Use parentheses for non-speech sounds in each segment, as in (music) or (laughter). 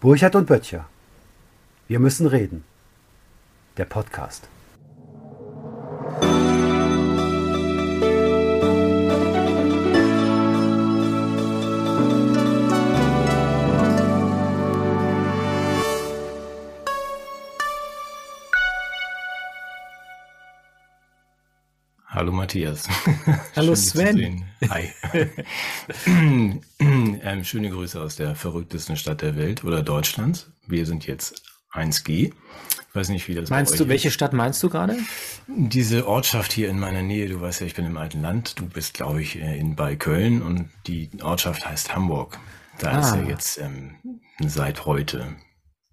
Burchard und Böttcher. Wir müssen reden. Der Podcast. Matthias. (laughs) Hallo Sven. Hi. (laughs) ähm, schöne Grüße aus der verrücktesten Stadt der Welt oder Deutschlands. Wir sind jetzt 1G. Ich weiß nicht, wie das Meinst du, welche Stadt meinst du gerade? Diese Ortschaft hier in meiner Nähe, du weißt ja, ich bin im alten Land. Du bist, glaube ich, äh, in bei Köln und die Ortschaft heißt Hamburg. Da ah. ist ja jetzt ähm, seit heute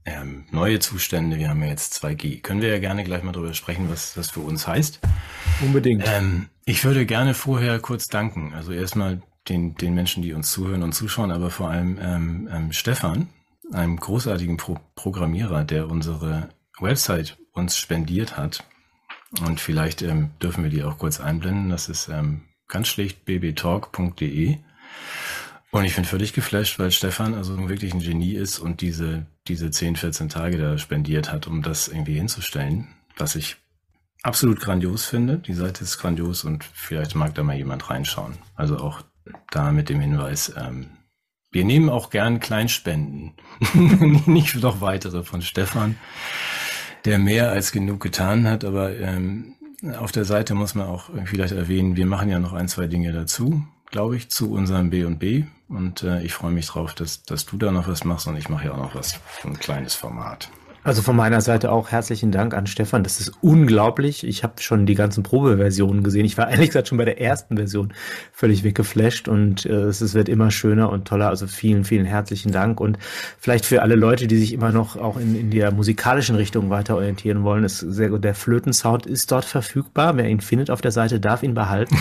ähm, neue Zustände. Wir haben ja jetzt 2G. Können wir ja gerne gleich mal drüber sprechen, was das für uns heißt. Unbedingt. Ähm, ich würde gerne vorher kurz danken. Also erstmal den, den Menschen, die uns zuhören und zuschauen, aber vor allem ähm, ähm, Stefan, einem großartigen Pro Programmierer, der unsere Website uns spendiert hat. Und vielleicht ähm, dürfen wir die auch kurz einblenden. Das ist ähm, ganz schlicht bbtalk.de. Und ich bin völlig geflasht, weil Stefan also wirklich ein Genie ist und diese, diese 10, 14 Tage da spendiert hat, um das irgendwie hinzustellen, was ich absolut grandios finde. Die Seite ist grandios und vielleicht mag da mal jemand reinschauen. Also auch da mit dem Hinweis, ähm, wir nehmen auch gern Kleinspenden, (laughs) nicht noch weitere von Stefan, der mehr als genug getan hat, aber ähm, auf der Seite muss man auch vielleicht erwähnen, wir machen ja noch ein, zwei Dinge dazu glaube ich, zu unserem B&B. Und äh, ich freue mich drauf, dass, dass du da noch was machst und ich mache ja auch noch was, ein kleines Format. Also von meiner Seite auch herzlichen Dank an Stefan. Das ist unglaublich. Ich habe schon die ganzen Probeversionen gesehen. Ich war (laughs) ehrlich gesagt schon bei der ersten Version völlig weggeflasht und äh, es wird immer schöner und toller. Also vielen, vielen herzlichen Dank. Und vielleicht für alle Leute, die sich immer noch auch in, in der musikalischen Richtung weiter orientieren wollen, ist sehr gut. Der Flötensound ist dort verfügbar. Wer ihn findet auf der Seite, darf ihn behalten.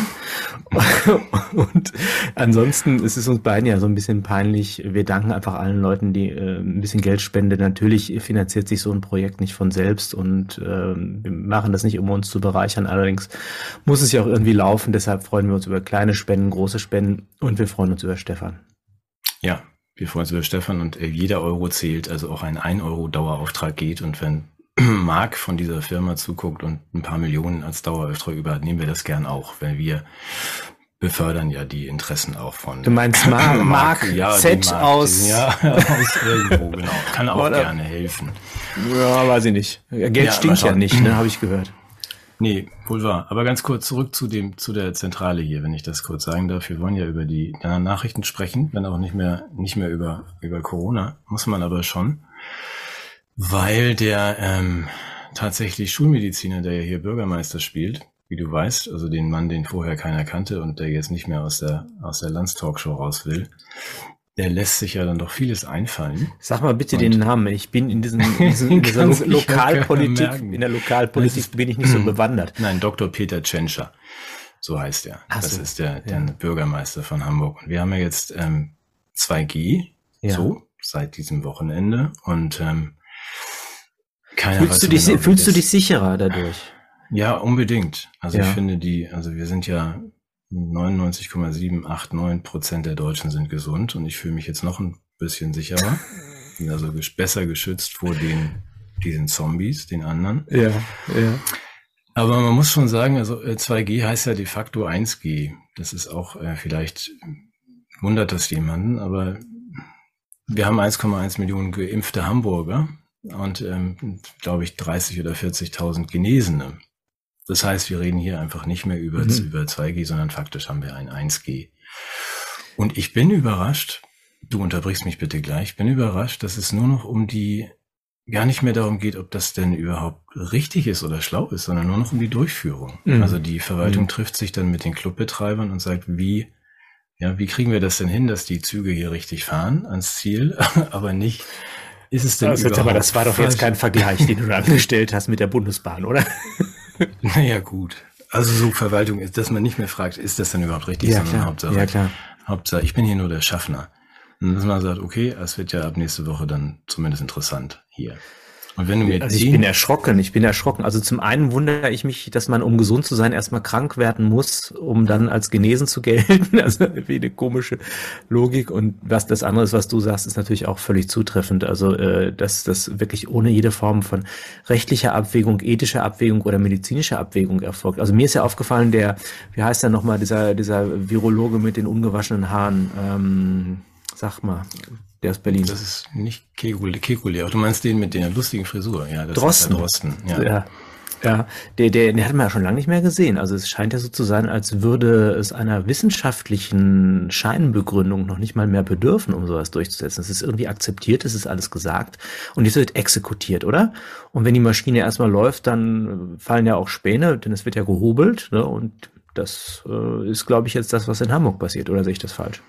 (laughs) und ansonsten ist es uns beiden ja so ein bisschen peinlich. Wir danken einfach allen Leuten, die äh, ein bisschen Geld spenden. Natürlich finanziert sich so ein Projekt nicht von selbst und äh, wir machen das nicht, um uns zu bereichern. Allerdings muss es ja auch irgendwie laufen. Deshalb freuen wir uns über kleine Spenden, große Spenden und wir freuen uns über Stefan. Ja, wir freuen uns über Stefan und äh, jeder Euro zählt, also auch ein 1 Euro Dauerauftrag geht und wenn (clears throat) Mark von dieser Firma zuguckt und ein paar Millionen als Dauerauftrag über, nehmen wir das gern auch, weil wir befördern ja die Interessen auch von. Du meinst Mark, (laughs) Mark ja, Z Mark, aus. Ja, (laughs) aus irgendwo, genau. Kann auch Oder, gerne helfen. Ja, weiß ich nicht. Geld ja, stinkt ja nicht, ne, habe ich gehört. Nee, wohl wahr. Aber ganz kurz zurück zu dem, zu der Zentrale hier, wenn ich das kurz sagen darf. Wir wollen ja über die Nachrichten sprechen, wenn auch nicht mehr, nicht mehr über, über Corona. Muss man aber schon. Weil der, ähm, tatsächlich Schulmediziner, der ja hier Bürgermeister spielt, wie du weißt, also den Mann, den vorher keiner kannte und der jetzt nicht mehr aus der, aus der Landstalkshow raus will, der lässt sich ja dann doch vieles einfallen. Sag mal bitte und den Namen. Ich bin in, diesen, in, diesen, in (laughs) dieser Lo Lokalpolitik, in der Lokalpolitik bin ich nicht so (clears throat) bewandert. Nein, Dr. Peter Tschentscher. So heißt er. Ach das so, ist der, der ja. Bürgermeister von Hamburg. Und wir haben ja jetzt ähm, 2G, ja. so, seit diesem Wochenende. Und ähm, keiner fühlst weiß du dich, genau, Fühlst du dich sicherer dadurch? Ja, unbedingt. Also ja. ich finde die, also wir sind ja 99,789 Prozent der Deutschen sind gesund und ich fühle mich jetzt noch ein bisschen sicherer. (laughs) Bin also besser geschützt vor den, diesen Zombies, den anderen. Ja, ja. Aber man muss schon sagen, also 2G äh, heißt ja de facto 1G. Das ist auch äh, vielleicht wundert das jemanden, aber wir haben 1,1 Millionen geimpfte Hamburger und ähm, glaube ich 30 oder 40.000 Genesene. Das heißt, wir reden hier einfach nicht mehr über, mhm. über 2G, sondern faktisch haben wir ein 1G. Und ich bin überrascht, du unterbrichst mich bitte gleich, ich bin überrascht, dass es nur noch um die, gar nicht mehr darum geht, ob das denn überhaupt richtig ist oder schlau ist, sondern nur noch um die Durchführung. Mhm. Also die Verwaltung mhm. trifft sich dann mit den Clubbetreibern und sagt, wie, ja, wie kriegen wir das denn hin, dass die Züge hier richtig fahren ans Ziel, (laughs) aber nicht, ist es denn das überhaupt aber das war doch jetzt kein Vergleich, den du (laughs) angestellt hast mit der Bundesbahn, oder? Naja, gut. Also so Verwaltung ist, dass man nicht mehr fragt, ist das denn überhaupt richtig, ja, sondern klar. Hauptsache, ja, klar. Hauptsache, ich bin hier nur der Schaffner. Und dass man sagt, okay, es wird ja ab nächste Woche dann zumindest interessant hier. Und wenn du mir also ich bin erschrocken, ich bin erschrocken. Also zum einen wundere ich mich, dass man, um gesund zu sein, erstmal krank werden muss, um dann als genesen zu gelten. (laughs) Also wie eine komische Logik. Und was das andere ist, was du sagst, ist natürlich auch völlig zutreffend. Also äh, dass das wirklich ohne jede Form von rechtlicher Abwägung, ethischer Abwägung oder medizinischer Abwägung erfolgt. Also mir ist ja aufgefallen, der, wie heißt der nochmal, dieser, dieser Virologe mit den ungewaschenen Haaren, ähm, sag mal, der aus Berlin. Das ist nicht Kekule, Kekule, du meinst den mit der lustigen Frisur. Ja, das Drosten. ist Drosten. Ja. ja. Ja, der, der, den hat man ja schon lange nicht mehr gesehen. Also es scheint ja so zu sein, als würde es einer wissenschaftlichen Scheinbegründung noch nicht mal mehr bedürfen, um sowas durchzusetzen. Es ist irgendwie akzeptiert, es ist alles gesagt und es wird exekutiert, oder? Und wenn die Maschine erstmal läuft, dann fallen ja auch Späne, denn es wird ja gehobelt. Ne? Und das äh, ist, glaube ich, jetzt das, was in Hamburg passiert. Oder sehe ich das falsch?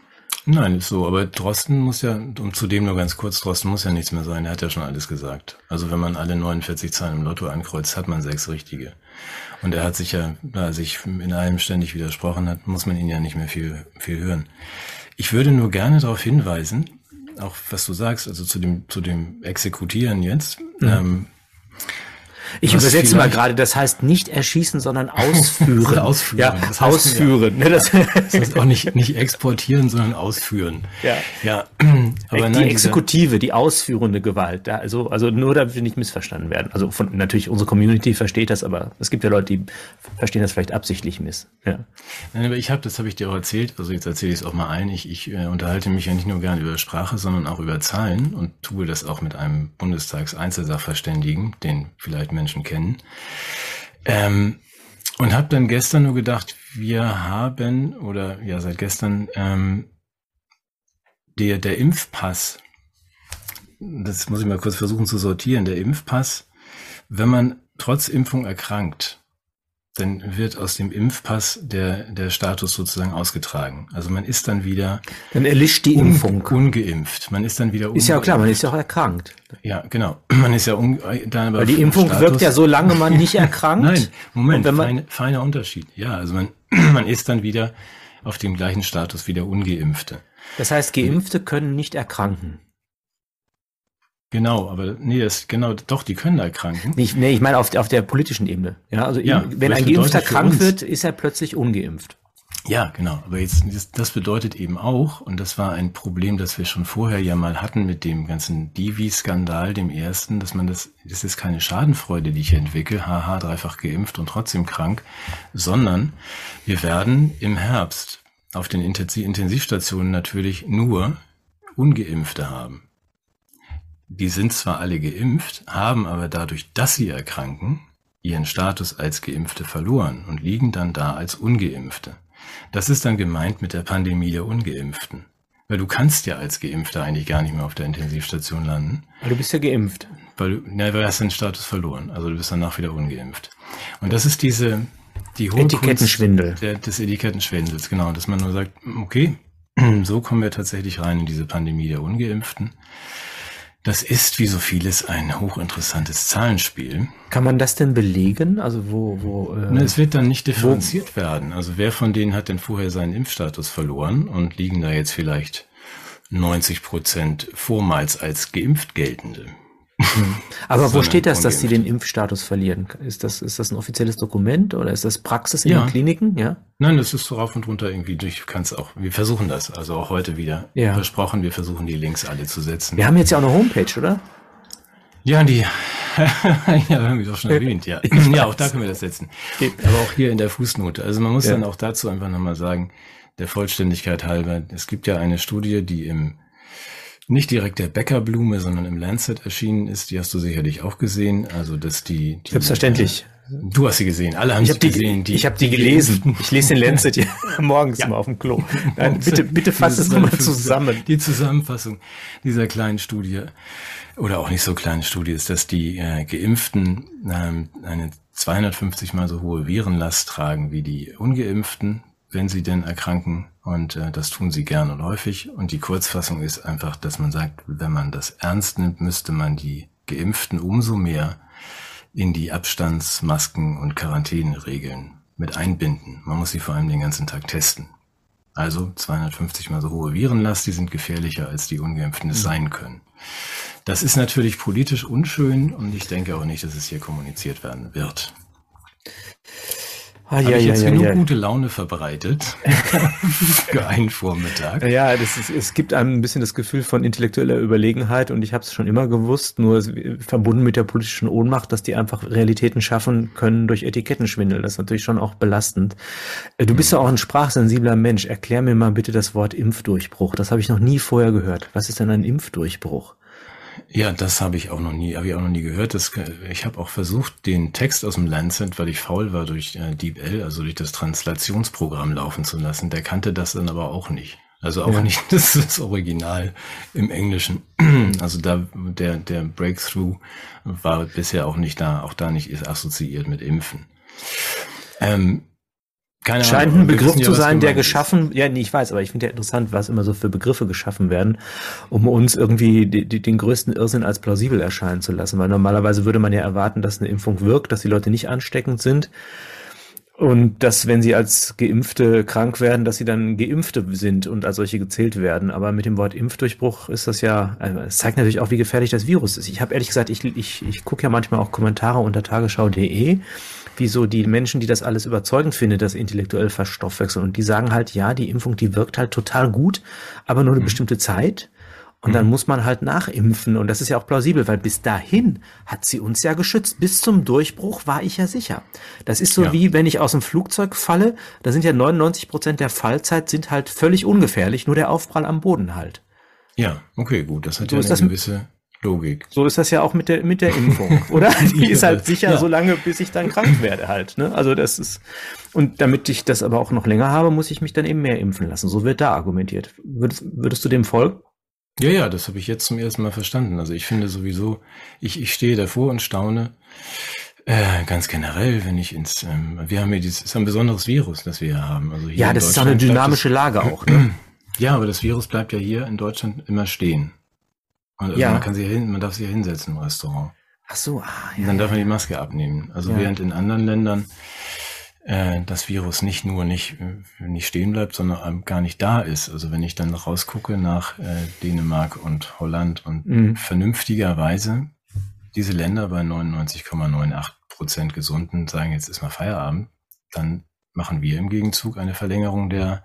Nein, ist so. Aber Drosten muss ja, um zudem nur ganz kurz, Drosten muss ja nichts mehr sein. Er hat ja schon alles gesagt. Also wenn man alle 49 Zahlen im Lotto ankreuzt, hat man sechs richtige. Und er hat sich ja, da er sich in allem ständig widersprochen hat, muss man ihn ja nicht mehr viel, viel hören. Ich würde nur gerne darauf hinweisen, auch was du sagst, also zu dem, zu dem Exekutieren jetzt, mhm. ähm, ich Was übersetze mal gerade, das heißt nicht erschießen, sondern (laughs) ausführen. ausführen. Ja, das heißt, ausführen. Ja. Das, das heißt (laughs) auch nicht, nicht exportieren, sondern ausführen. Ja. Ja. Aber die nein, Exekutive, die ausführende Gewalt. Ja, also, also nur damit wir nicht missverstanden werden. Also von, natürlich unsere Community versteht das, aber es gibt ja Leute, die verstehen das vielleicht absichtlich miss. Ja. Nein, aber ich habe, das habe ich dir auch erzählt, also jetzt erzähle ich es auch mal ein. Ich, ich äh, unterhalte mich ja nicht nur gerne über Sprache, sondern auch über Zahlen und tue das auch mit einem Bundestags-Einzelsachverständigen, den vielleicht Menschen Menschen kennen. Ähm, und habe dann gestern nur gedacht, wir haben, oder ja, seit gestern, ähm, der, der Impfpass, das muss ich mal kurz versuchen zu sortieren, der Impfpass, wenn man trotz Impfung erkrankt, dann wird aus dem Impfpass der, der Status sozusagen ausgetragen. Also man ist dann wieder. Dann erlischt die Impfung. ungeimpft. Man ist dann wieder ungeimpft. Ist ja klar, man ist ja auch erkrankt. Ja, genau. (clears throat) Man ist ja un, dann aber Weil die Impfung Status, wirkt ja so lange man (laughs) nicht erkrankt. Nein, Moment, man, feine, feiner Unterschied. Ja, also man, (clears throat) man ist dann wieder auf dem gleichen Status wie der Ungeimpfte. Das heißt, Geimpfte können nicht erkranken. Genau, aber nee, das genau, doch, die können erkranken. Nee, nee ich meine auf, auf der politischen Ebene. Ja, also ja, wenn ein Geimpfter krank wird, ist er plötzlich ungeimpft. Ja, genau. Aber jetzt, das bedeutet eben auch, und das war ein Problem, das wir schon vorher ja mal hatten mit dem ganzen Divi-Skandal, dem ersten, dass man das, das ist keine Schadenfreude, die ich entwickle, haha, dreifach geimpft und trotzdem krank, sondern wir werden im Herbst auf den Intensivstationen natürlich nur Ungeimpfte haben die sind zwar alle geimpft, haben aber dadurch, dass sie erkranken, ihren Status als Geimpfte verloren und liegen dann da als Ungeimpfte. Das ist dann gemeint mit der Pandemie der Ungeimpften. Weil du kannst ja als Geimpfter eigentlich gar nicht mehr auf der Intensivstation landen. Weil du bist ja geimpft. Weil du, ja, weil du hast den Status verloren. Also du bist danach wieder ungeimpft. Und das ist diese, die hohe Etikettenschwindel. Der, des Etikettenschwindels, genau. Dass man nur sagt, okay, (clears throat) so kommen wir tatsächlich rein in diese Pandemie der Ungeimpften. Das ist wie so vieles ein hochinteressantes Zahlenspiel. Kann man das denn belegen? Also wo, wo äh, es wird dann nicht differenziert wo? werden. Also wer von denen hat denn vorher seinen Impfstatus verloren und liegen da jetzt vielleicht 90 Prozent vormals als geimpft geltende? Hm. Aber wo steht das, dass sie den Impfstatus verlieren? Ist das, ist das ein offizielles Dokument oder ist das Praxis in ja. den Kliniken? Ja. Nein, das ist so rauf und runter irgendwie durch. Kannst auch, wir versuchen das, also auch heute wieder ja. versprochen. Wir versuchen die Links alle zu setzen. Wir haben jetzt ja auch eine Homepage, oder? Ja, die, (laughs) ja, haben wir doch schon erwähnt, ja. (laughs) Ja, auch da können wir das setzen. Aber auch hier in der Fußnote. Also man muss ja. dann auch dazu einfach nochmal sagen, der Vollständigkeit halber, es gibt ja eine Studie, die im nicht direkt der Bäckerblume, sondern im Lancet erschienen ist. Die hast du sicherlich auch gesehen. Also, dass die, die Selbstverständlich. Äh, du hast sie gesehen. Alle haben ich sie die, gesehen. Die, ich habe die gelesen. Ich lese den Lancet ja (laughs) morgens ja. mal auf dem Klo. (laughs) Nein, bitte, bitte fass es nochmal zusammen. Die Zusammenfassung dieser kleinen Studie oder auch nicht so kleine Studie ist, dass die äh, Geimpften ähm, eine 250 mal so hohe Virenlast tragen wie die Ungeimpften wenn sie denn erkranken. Und äh, das tun sie gern und häufig. Und die Kurzfassung ist einfach, dass man sagt, wenn man das ernst nimmt, müsste man die Geimpften umso mehr in die Abstandsmasken und Quarantäneregeln mit einbinden. Man muss sie vor allem den ganzen Tag testen. Also 250 mal so hohe Virenlast, die sind gefährlicher, als die Ungeimpften es mhm. sein können. Das ist natürlich politisch unschön und ich denke auch nicht, dass es hier kommuniziert werden wird. Ah, Habe ja, ich jetzt ja, genug ja. gute Laune verbreitet (laughs) für einen Vormittag? Ja, das ist, es gibt einem ein bisschen das Gefühl von intellektueller Überlegenheit und ich habe es schon immer gewusst, nur verbunden mit der politischen Ohnmacht, dass die einfach Realitäten schaffen können durch Etikettenschwindel. Das ist natürlich schon auch belastend. Äh, du bist ja auch ein sprachsensibler Mensch. Erklär mir mal bitte das Wort Impfdurchbruch. Das habe ich noch nie vorher gehört. Was ist denn ein Impfdurchbruch? Ja, das habe ich auch noch nie, habe ich auch noch nie gehört. Das, ich habe auch versucht, den Text aus dem Lancet, weil ich faul war, durch äh, DeepL, also durch das Translationsprogramm laufen zu lassen. Der kannte das dann aber auch nicht. Also auch ja. nicht (laughs) das, das Original im Englischen. (clears throat) Also da der der Breakthrough war bisher auch nicht da, auch da nicht ist assoziiert mit Impfen. Ähm, keine Scheint ein Begriff zu sein, der geschaffen, ist. ja, nee, ich weiß, aber ich finde ja interessant, was immer so für Begriffe geschaffen werden, um uns irgendwie die, die, den größten Irrsinn als plausibel erscheinen zu lassen. Weil normalerweise würde man ja erwarten, dass eine Impfung wirkt, dass die Leute nicht ansteckend sind. Und dass, wenn sie als Geimpfte krank werden, dass sie dann Geimpfte sind und als solche gezählt werden. Aber mit dem Wort Impfdurchbruch ist das ja, also es zeigt natürlich auch, wie gefährlich das Virus ist. Ich habe ehrlich gesagt, ich, ich, ich gucke ja manchmal auch Kommentare unter tagesschau.de wieso die Menschen, die das alles überzeugend finden, das intellektuell verstoffwechseln. Und die sagen halt, ja, die Impfung, die wirkt halt total gut, aber nur eine mhm. bestimmte Zeit. Und mhm. dann muss man halt nachimpfen. Und das ist ja auch plausibel, weil bis dahin hat sie uns ja geschützt. Bis zum Durchbruch war ich ja sicher. Das ist so ja. wie, wenn ich aus dem Flugzeug falle. Da sind ja 99 Prozent der Fallzeit sind halt völlig ungefährlich. Nur der Aufprall am Boden halt. Ja, okay, gut. Das hat so ja eine gewisse Logik. So ist das ja auch mit der, mit der Impfung, (laughs) oder? Die ist halt sicher ja. so lange, bis ich dann krank werde halt, ne? Also das ist, und damit ich das aber auch noch länger habe, muss ich mich dann eben mehr impfen lassen. So wird da argumentiert. Würdest, würdest du dem folgen? Ja, ja, das habe ich jetzt zum ersten Mal verstanden. Also ich finde sowieso, ich, ich stehe davor und staune, äh, ganz generell, wenn ich ins, ähm, wir haben hier dieses, ist ein besonderes Virus, das wir hier haben. Also hier ja, das ist auch eine dynamische das, Lage auch, ne? (clears throat) Ja, aber das Virus bleibt ja hier in Deutschland immer stehen. Also ja. man kann sich hin, man darf sich ja hinsetzen im Restaurant. Ach so, ah, ja. Und dann darf man die Maske abnehmen. Also ja. während in anderen Ländern äh, das Virus nicht nur nicht, äh, nicht stehen bleibt, sondern gar nicht da ist. Also wenn ich dann rausgucke nach äh, Dänemark und Holland und mhm. vernünftigerweise diese Länder bei 99,98 Prozent gesunden sagen, jetzt ist mal Feierabend, dann machen wir im Gegenzug eine Verlängerung der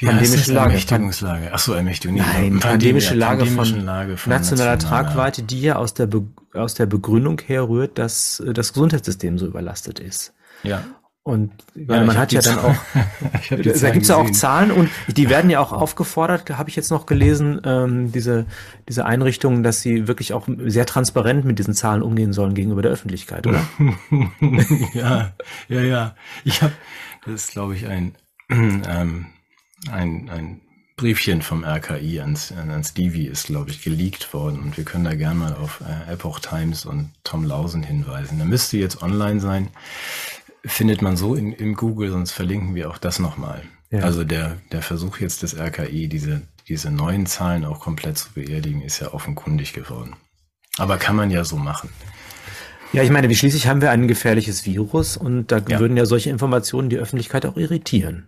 wie pandemische Lage. Ermächtigungslage. Ach so, Ermächtigung. Nein, pandemische Lage, von, Lage von nationaler Tragweite, die ja aus der, Be aus der Begründung herrührt, dass äh, das Gesundheitssystem so überlastet ist. Ja. Und ja, man hat ja dann auch, (laughs) da gibt es ja auch Zahlen und die werden ja auch aufgefordert, habe ich jetzt noch gelesen, ähm, diese, diese Einrichtungen, dass sie wirklich auch sehr transparent mit diesen Zahlen umgehen sollen gegenüber der Öffentlichkeit, oder? (laughs) ja, ja, ja. Ich habe, das ist glaube ich ein (clears throat) ähm, ein, ein Briefchen vom RKI ans, an Stevie ist, glaube ich, geleakt worden. Und wir können da gerne mal auf äh, Epoch Times und Tom Lausen hinweisen. Da müsste jetzt online sein. Findet man so in, in Google, sonst verlinken wir auch das nochmal. Ja. Also der, der Versuch jetzt des RKI, diese, diese neuen Zahlen auch komplett zu beerdigen, ist ja offenkundig geworden. Aber kann man ja so machen. Ja, ich meine, wie schließlich haben wir ein gefährliches Virus und da ja. würden ja solche Informationen die Öffentlichkeit auch irritieren.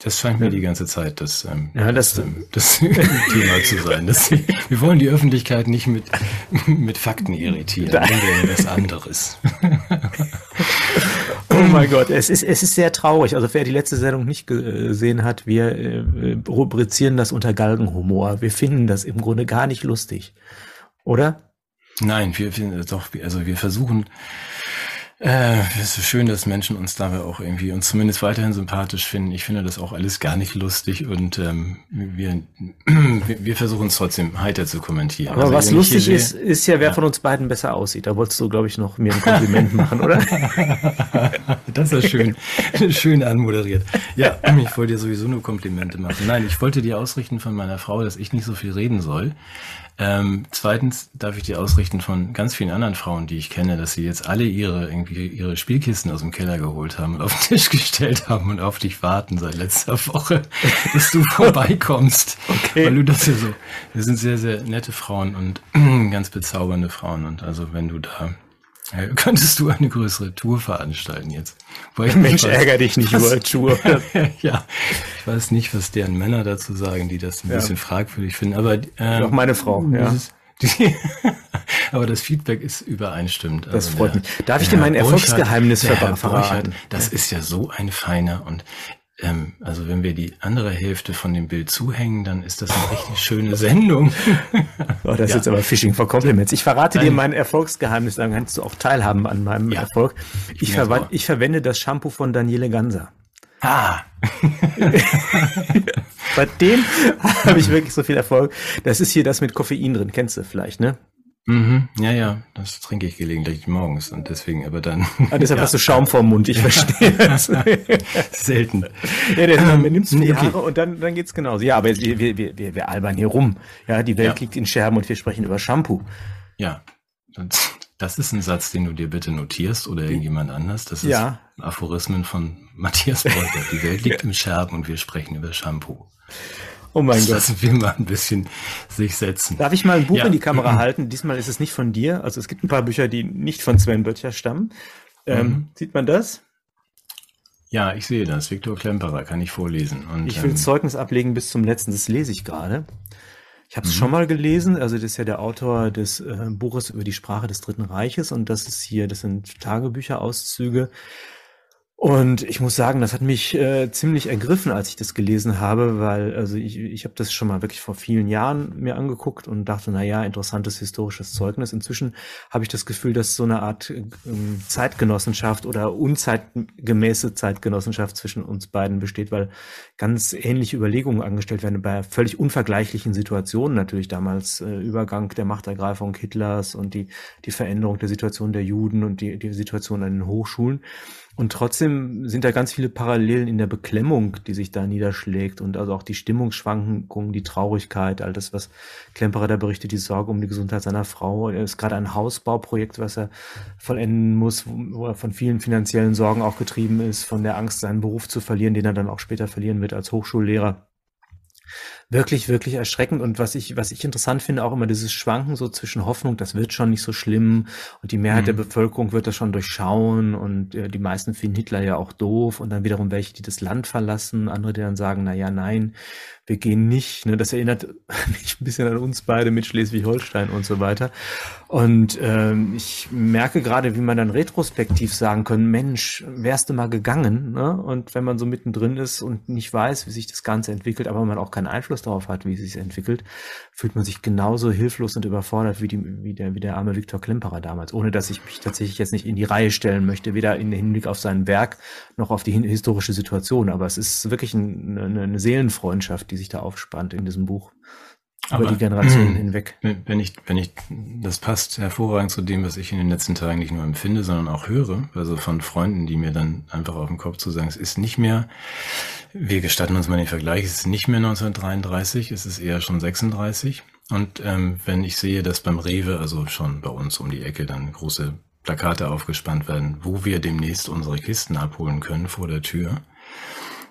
Das scheint mir die ganze Zeit das, ähm, ja, das, das, ähm, das (laughs) Thema zu sein. Das, wir wollen die Öffentlichkeit nicht mit, (laughs) mit Fakten irritieren. Nein. Das anderes. (laughs) oh mein Gott, es ist, es ist sehr traurig. Also wer die letzte Sendung nicht gesehen hat, wir äh, rubrizieren das unter Galgenhumor. Wir finden das im Grunde gar nicht lustig. Oder? Nein, wir finden doch, also wir versuchen äh, es ist schön, dass Menschen uns dabei auch irgendwie uns zumindest weiterhin sympathisch finden. Ich finde das auch alles gar nicht lustig und ähm, wir, (clears throat) wir versuchen es trotzdem heiter zu kommentieren. Aber also, was lustig sehe, ist, ist ja, wer ja. von uns beiden besser aussieht. Da wolltest du, glaube ich, noch mir ein Kompliment (laughs) machen, oder? das ist schön, schön anmoderiert. Ja, (clears throat) ich wollte dir sowieso nur Komplimente machen. Nein, ich wollte dir ausrichten von meiner Frau, dass ich nicht so viel reden soll. Ähm, zweitens darf ich dir ausrichten von ganz vielen anderen Frauen, die ich kenne, dass sie jetzt alle ihre irgendwie ihre Spielkisten aus dem Keller geholt haben und auf den Tisch (laughs) gestellt haben und auf dich warten seit letzter Woche, (laughs) dass du vorbeikommst. Okay. Weil du das ja so. Wir sind sehr, sehr nette Frauen und (clears throat) ganz bezaubernde Frauen. Und also wenn du da ja, könntest du eine größere Tour veranstalten jetzt? Weil Mensch, (laughs) weiß, ärger dich nicht was, über Tour. (laughs) ja, ich weiß nicht, was deren Männer dazu sagen, die das ein ja. bisschen fragwürdig finden. Aber ähm, auch meine Frau. Ja. Dieses, (laughs) aber das Feedback ist übereinstimmend. Das also freut der, mich. Darf ich dir mein Erfolgsgeheimnis verraten? Das ist ja so ein feiner und ähm, also wenn wir die andere Hälfte von dem Bild zuhängen, dann ist das eine richtig schöne Sendung. (laughs) oh, das ja. ist jetzt aber Fishing for Compliments. Ich verrate Nein. dir mein Erfolgsgeheimnis, dann kannst du auch teilhaben an meinem ja. Erfolg. Ich, ich, ich verwende das Shampoo von Daniele Ganser. Ah. (laughs) Bei dem (laughs) habe ich wirklich so viel Erfolg. Das ist hier das mit Koffein drin, kennst du vielleicht, ne? Mhm. Ja, ja, das trinke ich gelegentlich morgens und deswegen aber dann. Ah, deshalb (laughs) ja. hast du Schaum vorm Mund, ich verstehe (laughs) das. Selten. Ja, der ähm, nimmst du die okay. Haare und dann, dann geht's genauso. Ja, aber wir, wir, wir, wir albern hier rum. Ja, die Welt ja. liegt in Scherben und wir sprechen über Shampoo. Ja, das, ist ein Satz, den du dir bitte notierst oder irgendjemand anders. Das ist ja. Aphorismen von Matthias Beuter. Die Welt liegt im Scherben und wir sprechen über Shampoo. Oh mein (laughs) Gott. Lassen wir mal ein bisschen sich setzen. Darf ich mal ein Buch ja. in die Kamera (clears throat) halten? Diesmal ist es nicht von dir. Also es gibt ein paar Bücher, die nicht von Sven Böttcher stammen. Ähm, mhm. Sieht man das? Ja, ich sehe das. Viktor Klemperer kann ich vorlesen. Und, ich will ähm, Zeugnis ablegen bis zum letzten. Das lese ich gerade. Ich habe es mhm. schon mal gelesen. Also das ist ja der Autor des äh, Buches über die Sprache des Dritten Reiches und das ist hier, das sind Tagebücherauszüge. Und ich muss sagen, das hat mich äh, ziemlich ergriffen, als ich das gelesen habe, weil also ich, ich habe das schon mal wirklich vor vielen Jahren mir angeguckt und dachte, na ja, interessantes historisches Zeugnis. Inzwischen habe ich das Gefühl, dass so eine Art äh, Zeitgenossenschaft oder unzeitgemäße Zeitgenossenschaft zwischen uns beiden besteht, weil ganz ähnliche Überlegungen angestellt werden bei völlig unvergleichlichen Situationen natürlich damals äh, Übergang der Machtergreifung Hitlers und die die Veränderung der Situation der Juden und die die Situation an den Hochschulen. Und trotzdem sind da ganz viele Parallelen in der Beklemmung, die sich da niederschlägt und also auch die Stimmungsschwankungen, die Traurigkeit, all das, was Klemperer da berichtet, die Sorge um die Gesundheit seiner Frau. Er ist gerade ein Hausbauprojekt, was er vollenden muss, wo er von vielen finanziellen Sorgen auch getrieben ist, von der Angst, seinen Beruf zu verlieren, den er dann auch später verlieren wird als Hochschullehrer wirklich, wirklich erschreckend. Und was ich, was ich interessant finde, auch immer dieses Schwanken so zwischen Hoffnung, das wird schon nicht so schlimm und die Mehrheit mhm. der Bevölkerung wird das schon durchschauen und äh, die meisten finden Hitler ja auch doof und dann wiederum welche, die das Land verlassen, andere, die dann sagen, na ja, nein, wir gehen nicht. Ne? Das erinnert (laughs) mich ein bisschen an uns beide mit Schleswig-Holstein und so weiter. Und ähm, ich merke gerade, wie man dann retrospektiv sagen kann, Mensch, wärst du mal gegangen? Ne? Und wenn man so mittendrin ist und nicht weiß, wie sich das Ganze entwickelt, aber man auch keinen Einfluss darauf hat, wie es sich entwickelt, fühlt man sich genauso hilflos und überfordert wie, die, wie, der, wie der arme Viktor Klemperer damals, ohne dass ich mich tatsächlich jetzt nicht in die Reihe stellen möchte, weder in Hinblick auf sein Werk noch auf die historische Situation. Aber es ist wirklich eine, eine Seelenfreundschaft, die sich da aufspannt in diesem Buch. Aber über die Generationen (clears throat) hinweg. Wenn ich, wenn ich, das passt hervorragend zu dem, was ich in den letzten Tagen nicht nur empfinde, sondern auch höre, also von Freunden, die mir dann einfach auf den Kopf zu sagen, es ist nicht mehr, wir gestatten uns mal den Vergleich, es ist nicht mehr 1933, es ist eher schon 36. Und ähm, wenn ich sehe, dass beim Rewe, also schon bei uns um die Ecke, dann große Plakate aufgespannt werden, wo wir demnächst unsere Kisten abholen können vor der Tür,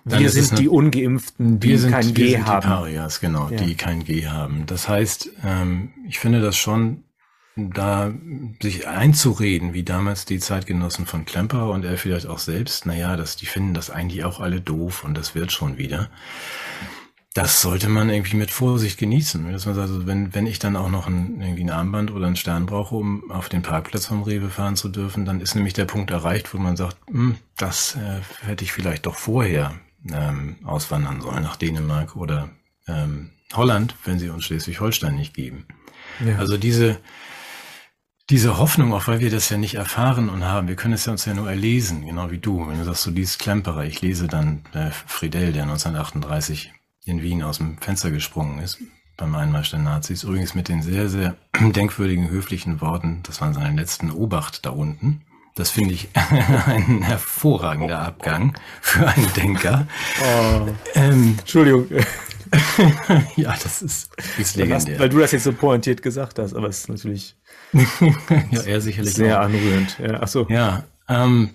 wir sind eine, die Ungeimpften, die sind, kein G haben. Die Parias, genau, ja. die kein G haben. Das heißt, ähm, ich finde das schon, da sich einzureden, wie damals die Zeitgenossen von Klemperer und er vielleicht auch selbst, naja, dass die finden das eigentlich auch alle doof und das wird schon wieder. Das sollte man irgendwie mit Vorsicht genießen. Also wenn, wenn ich dann auch noch ein, irgendwie ein Armband oder einen Stern brauche, um auf den Parkplatz vom Rewe fahren zu dürfen, dann ist nämlich der Punkt erreicht, wo man sagt, hm, das äh, hätte ich vielleicht doch vorher ähm, auswandern sollen nach Dänemark oder ähm, Holland, wenn sie uns Schleswig-Holstein nicht geben. Ja. Also diese, diese Hoffnung, auch weil wir das ja nicht erfahren und haben, wir können es ja uns ja nur erlesen, genau wie du. Wenn du sagst, du liest Klemperer, ich lese dann äh, Friedel, der 1938 in Wien aus dem Fenster gesprungen ist, beim Einmarsch der Nazis. Übrigens mit den sehr, sehr (clears throat) denkwürdigen, höflichen Worten, das waren seine letzten Obacht da unten. Das finde ich (laughs) ein hervorragender Abgang für einen Denker. Oh. Ähm, Entschuldigung. (laughs) ja, das ist, ist legendär. Hast, weil du das jetzt so pointiert gesagt hast, aber es ist natürlich (laughs) ja, er sicherlich sehr auch. anrührend. Ja, ach so. Ja, ähm,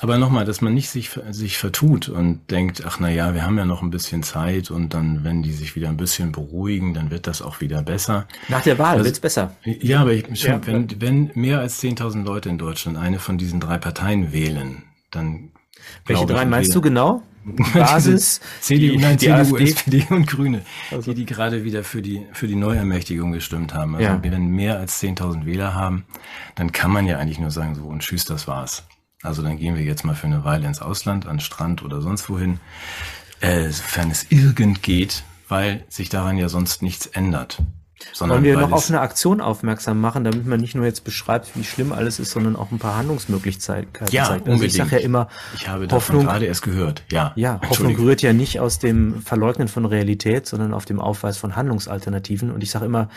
aber nochmal, dass man nicht sich, sich vertut und denkt, ach na ja, wir haben ja noch ein bisschen Zeit und dann, wenn die sich wieder ein bisschen beruhigen, dann wird das auch wieder besser. Nach der Wahl wird es besser. Ja, aber ich, schon, ja. wenn, wenn mehr als 10.000 Leute in Deutschland eine von diesen drei Parteien wählen, dann welche drei meinst du genau? (laughs) Basis, CDU, die, nein, die CDU, AfD. SPD und Grüne, Also- die, die gerade wieder für die, für die Neuermächtigung gestimmt haben. Also Ja. wenn wir mehr als 10.000 Wähler haben, dann kann man ja eigentlich nur sagen, so, und tschüss, das war's. Also dann gehen wir jetzt mal für eine Weile ins Ausland, an den Strand oder sonst wohin, äh, sofern es irgend geht, weil sich daran ja sonst nichts ändert. Sondern Wollen wir noch auf eine Aktion aufmerksam machen, damit man nicht nur jetzt beschreibt, wie schlimm alles ist, sondern auch ein paar Handlungsmöglichkeiten Ja, zeigt. Also ich unbedingt. sage ja immer, Ich habe davon Hoffnung, gerade erst gehört. Ja, ja, Hoffnung rührt ja nicht aus dem Verleugnen von Realität, sondern auf dem Aufweis von Handlungsalternativen. Und ich sage immer,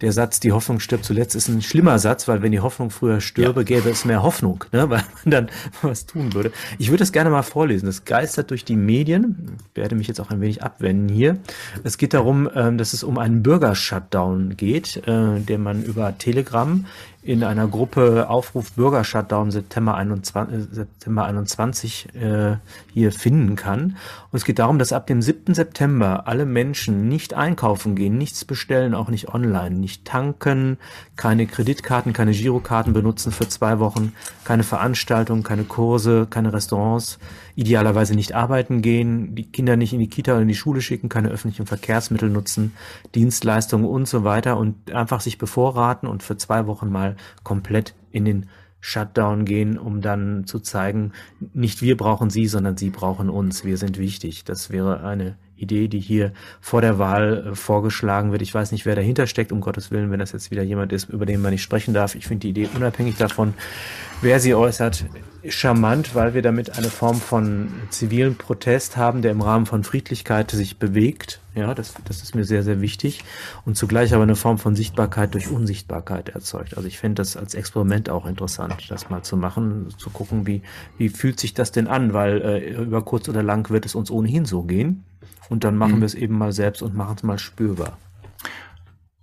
der Satz, die Hoffnung stirbt zuletzt, ist ein schlimmer Satz, weil wenn die Hoffnung früher stürbe, gäbe es mehr Hoffnung, ne? (laughs) weil man dann was tun würde. Ich würde das gerne mal vorlesen. Das geistert durch die Medien. Ich werde mich jetzt auch ein wenig abwenden hier. Es geht darum, ähm, dass es um einen Bürger-Shutdown geht, äh, den man über Telegram in einer Gruppe Aufruf Bürger-Shutdown September 21, äh, September 21 äh, hier finden kann. Und es geht darum, dass ab dem 7. September alle Menschen nicht einkaufen gehen, nichts bestellen, auch nicht online, nicht tanken, keine Kreditkarten, keine Girokarten benutzen für zwei Wochen, keine Veranstaltungen, keine Kurse, keine Restaurants, idealerweise nicht arbeiten gehen, die Kinder nicht in die Kita oder in die Schule schicken, keine öffentlichen Verkehrsmittel nutzen, Dienstleistungen und so weiter und einfach sich bevorraten und für zwei Wochen mal komplett in den Shutdown gehen, um dann zu zeigen, nicht wir brauchen sie, sondern sie brauchen uns. Wir sind wichtig. Das wäre eine Idee, die hier vor der Wahl äh, vorgeschlagen wird. Ich weiß nicht, wer dahinter steckt, um Gottes Willen, wenn das jetzt wieder jemand ist, über den man nicht sprechen darf. Ich finde die Idee unabhängig davon, wer sie äußert, charmant, weil wir damit eine Form von zivilen Protest haben, der im Rahmen von Friedlichkeit sich bewegt. Ja, das, das ist mir sehr, sehr wichtig. Und zugleich aber eine Form von Sichtbarkeit durch Unsichtbarkeit erzeugt. Also ich finde das als Experiment auch interessant, das mal zu machen, zu gucken, wie, wie fühlt sich das denn an, weil äh, über kurz oder lang wird es uns ohnehin so gehen. Und dann machen wir es eben mal selbst und machen es mal spürbar.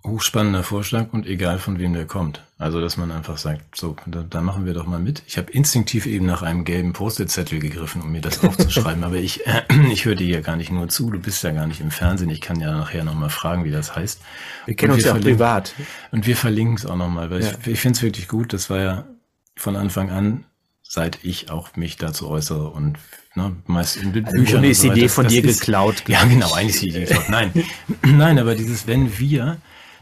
Hochspannender Vorschlag und egal von wem der kommt. Also, dass man einfach sagt, so, da, da machen wir doch mal mit. Ich habe instinktiv eben nach einem gelben Post-it-Zettel gegriffen, um mir das aufzuschreiben, aber ich, äh, (clears throat) ich höre dir ja gar nicht nur zu, du bist ja gar nicht im Fernsehen, ich kann ja nachher nochmal fragen, wie das heißt. Wir kennen Und uns ja auch privat. Und wir verlinken es auch nochmal, weil Ja. ich, ich finde es wirklich gut, das war ja von Anfang an, seit ich auch mich dazu äußere und ne, meist in Also im Büchern und ist so die weiter, Idee das- von das dir ist- geklaut. (laughs) ja, genau, eigentlich ist die Idee geklaut. Nein, (clears throat) nein, aber dieses, wenn wir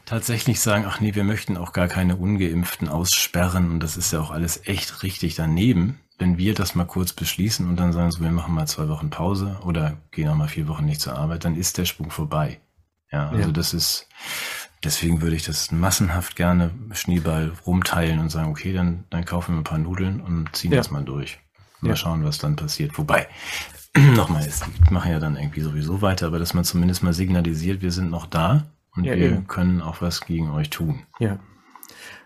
tatsächlich sagen, ach nee, wir möchten auch gar keine Ungeimpften aussperren und das ist ja auch alles echt richtig daneben, wenn wir das mal kurz beschließen und dann sagen so, wir machen mal zwei Wochen Pause oder gehen auch mal vier Wochen nicht zur Arbeit, dann ist der Sprung vorbei. Ja, also Ja. das ist, deswegen würde ich das massenhaft gerne Schneeball rumteilen und sagen, okay, dann, dann kaufen wir ein paar Nudeln und ziehen Ja. das mal durch. Mal Ja. schauen, was dann passiert. Wobei, (clears throat) nochmal, es machen ja dann irgendwie sowieso weiter, aber dass man zumindest mal signalisiert, wir sind noch da und Ja, wir eben. können auch was gegen euch tun. Ja.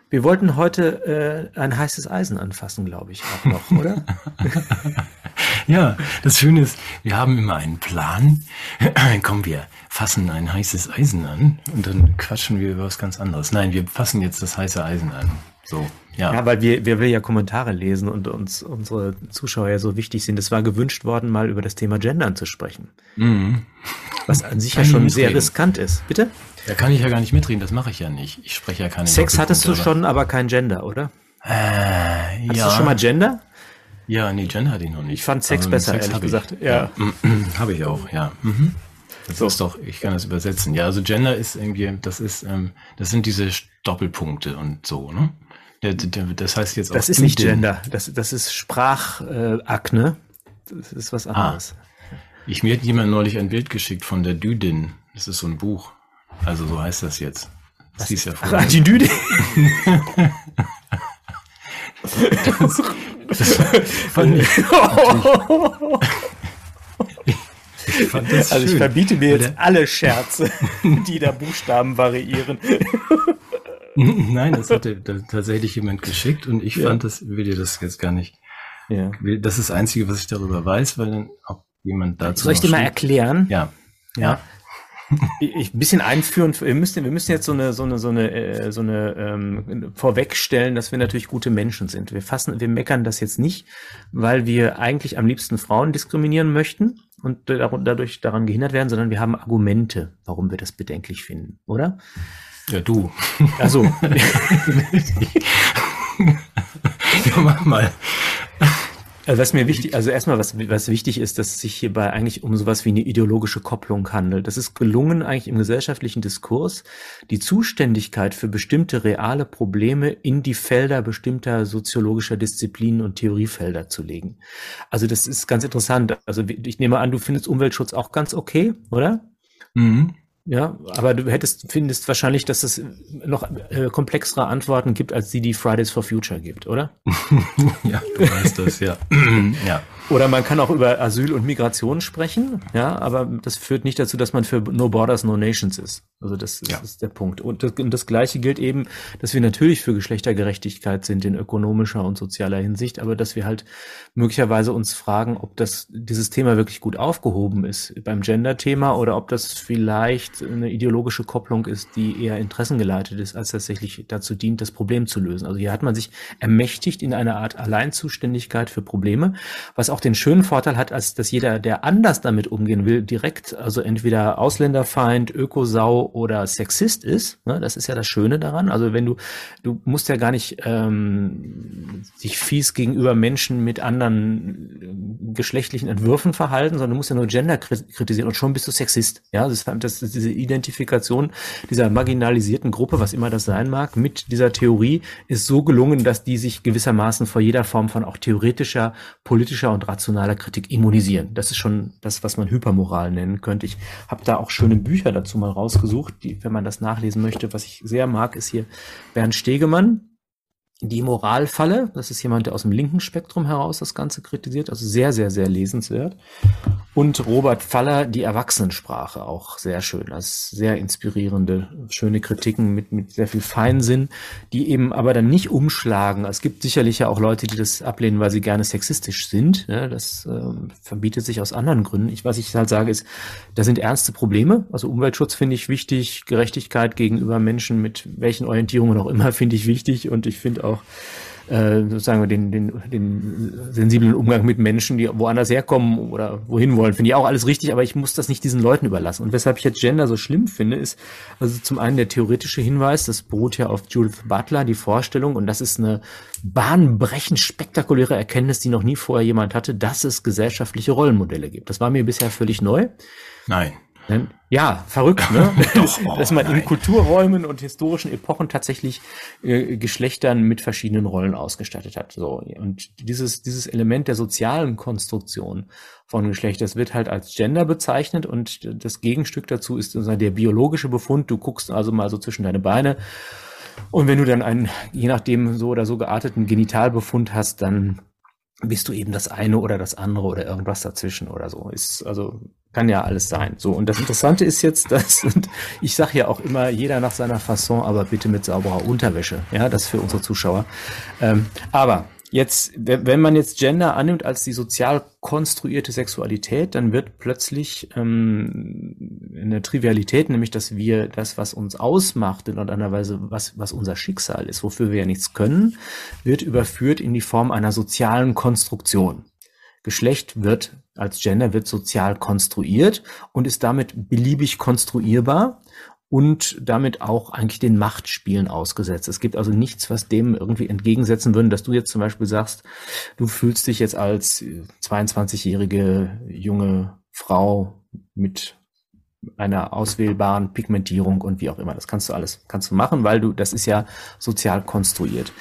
Wir wollten heute äh, ein heißes Eisen anfassen, glaube ich, auch noch, oder? (laughs) (laughs) Ja, das Schöne ist, wir haben immer einen Plan. (clears throat) Komm, wir fassen ein heißes Eisen an und dann quatschen wir über was ganz anderes. Nein, wir fassen jetzt das heiße Eisen an. So, ja. Ja, weil wir, wir will ja Kommentare lesen und uns unsere Zuschauer ja so wichtig sind. Es war gewünscht worden, mal über das Thema Gendern zu sprechen. Mhm. Was an sich ja schon sehr riskant ist. Bitte? Da kann ich ja gar nicht mitreden, das mache ich ja nicht. Ich spreche ja keine Sex hattest du schon, aber kein Gender, oder? Äh, Hast ja. du schon mal Gender? Ja, nee, Gender hatte ich noch nicht. Ich fand Sex Aber besser, Sex ehrlich hab ich. gesagt. Ja. (clears throat) Habe ich auch, ja. Mhm. Das So. ist doch, ich kann das übersetzen. Ja, also Gender ist irgendwie, das ist, ähm, das sind diese Doppelpunkte und so, ne? Das heißt jetzt auch Das ist nicht. Gender. Das, das ist Sprachakne. Äh, das ist was anderes. Ich, mir hat jemand neulich ein Bild geschickt von der Düdin. Das ist so ein Buch. Also so heißt das jetzt. Das hieß ja vorher. Attitüde. fand ich, ich fand das Also ich schön. verbiete mir jetzt alle Scherze, (laughs) die da Buchstaben variieren. (laughs) Nein, das hatte tatsächlich jemand geschickt und ich Ja. fand das, will dir das jetzt gar nicht. Ja. Das ist das Einzige, was ich darüber weiß, weil dann auch jemand dazu. Soll ich dir mal erklären? Ja. Ja. Ich, ein bisschen einführen. Wir müssen, wir müssen jetzt so eine, so eine, so eine, äh, so eine ähm, vorwegstellen, dass wir natürlich gute Menschen sind. Wir fassen, wir meckern das jetzt nicht, weil wir eigentlich am liebsten Frauen diskriminieren möchten und dadurch daran gehindert werden, sondern wir haben Argumente, warum wir das bedenklich finden, oder? Ja, du. Also, (laughs) ja, mach mal. Also was mir wichtig, also erstmal, was, was wichtig ist, dass es sich hierbei eigentlich um sowas wie eine ideologische Kopplung handelt. Das ist gelungen, eigentlich im gesellschaftlichen Diskurs die Zuständigkeit für bestimmte reale Probleme in die Felder bestimmter soziologischer Disziplinen und Theoriefelder zu legen. Also das ist ganz interessant. Also ich nehme an, du findest Umweltschutz auch ganz okay, oder? Mhm. Ja, aber du hättest, findest wahrscheinlich, dass es noch äh, komplexere Antworten gibt, als die, die Fridays for Future gibt, oder? (laughs) ja, du weißt das, ja. (clears throat) ja. Oder man kann auch über Asyl und Migration sprechen, ja, aber das führt nicht dazu, dass man für No Borders, No Nations ist. Also das, ja. ist der Punkt. Und das, und das Gleiche gilt eben, dass wir natürlich für Geschlechtergerechtigkeit sind in ökonomischer und sozialer Hinsicht, aber dass wir halt möglicherweise uns fragen, ob das dieses Thema wirklich gut aufgehoben ist beim Gender-Thema oder ob das vielleicht eine ideologische Kopplung ist, die eher interessengeleitet ist, als tatsächlich dazu dient, das Problem zu lösen. Also hier hat man sich ermächtigt in einer Art Alleinzuständigkeit für Probleme, was auch auch den schönen Vorteil hat, als dass jeder, der anders damit umgehen will, direkt, also entweder Ausländerfeind, Ökosau oder Sexist ist. Ne? Das ist ja das Schöne daran. Also wenn du, du musst ja gar nicht ähm, sich fies gegenüber Menschen mit anderen äh, geschlechtlichen Entwürfen verhalten, sondern du musst ja nur Gender kritisieren und schon bist du Sexist. Ja, das, das ist diese Identifikation dieser marginalisierten Gruppe, was immer das sein mag, mit dieser Theorie ist so gelungen, dass die sich gewissermaßen vor jeder Form von auch theoretischer, politischer und rationaler Kritik immunisieren. Das ist schon das, was man Hypermoral nennen könnte. Ich habe da auch schöne Bücher dazu mal rausgesucht, die, wenn man das nachlesen möchte. Was ich sehr mag, ist hier Bernd Stegemann, die Moralfalle, das ist jemand, der aus dem linken Spektrum heraus das Ganze kritisiert, also sehr, sehr, sehr lesenswert. Und Robert Faller, die Erwachsenensprache, auch sehr schön, also sehr inspirierende, schöne Kritiken mit, mit sehr viel Feinsinn, die eben aber dann nicht umschlagen. Es gibt sicherlich ja auch Leute, die das ablehnen, weil sie gerne sexistisch sind. Ja, das äh, verbietet sich aus anderen Gründen. Ich, was ich halt sage, ist, da sind ernste Probleme. Also Umweltschutz finde ich wichtig, Gerechtigkeit gegenüber Menschen mit welchen Orientierungen auch immer finde ich wichtig und ich finde auch äh, sozusagen den, den, den sensiblen Umgang mit Menschen, die woanders herkommen oder wohin wollen, finde ich auch alles richtig, aber ich muss das nicht diesen Leuten überlassen. Und weshalb ich jetzt Gender so schlimm finde, ist also zum einen der theoretische Hinweis, das beruht ja auf Judith Butler, die Vorstellung, und das ist eine bahnbrechend spektakuläre Erkenntnis, die noch nie vorher jemand hatte, dass es gesellschaftliche Rollenmodelle gibt. Das war mir bisher völlig neu. Nein. Ja, verrückt, ne? (laughs) Doch, oh, (laughs) Dass man nein. in Kulturräumen und historischen Epochen tatsächlich äh, Geschlechtern mit verschiedenen Rollen ausgestattet hat. So und dieses dieses Element der sozialen Konstruktion von Geschlecht, das wird halt als Gender bezeichnet und das Gegenstück dazu ist der biologische Befund. Du guckst also mal so zwischen deine Beine und wenn du dann einen je nachdem so oder so gearteten Genitalbefund hast, dann bist du eben das eine oder das andere oder irgendwas dazwischen oder so. Ist also kann ja alles sein. So und das Interessante ist jetzt, (laughs) dass und ich sage ja auch immer jeder nach seiner Fasson, aber bitte mit sauberer Unterwäsche. Ja, das für unsere Zuschauer. Ähm, aber Jetzt, wenn man jetzt Gender annimmt als die sozial konstruierte Sexualität, dann wird plötzlich ähm, eine Trivialität, nämlich dass wir das, was uns ausmacht, in einer Weise, was, was unser Schicksal ist, wofür wir ja nichts können, wird überführt in die Form einer sozialen Konstruktion. Geschlecht wird als Gender wird sozial konstruiert und ist damit beliebig konstruierbar und damit auch eigentlich den Machtspielen ausgesetzt. Es gibt also nichts, was dem irgendwie entgegensetzen würde, dass du jetzt zum Beispiel sagst, du fühlst dich jetzt als 22-jährige junge Frau mit einer auswählbaren Pigmentierung und wie auch immer. Das kannst du alles, kannst du machen, weil du, das ist ja sozial konstruiert.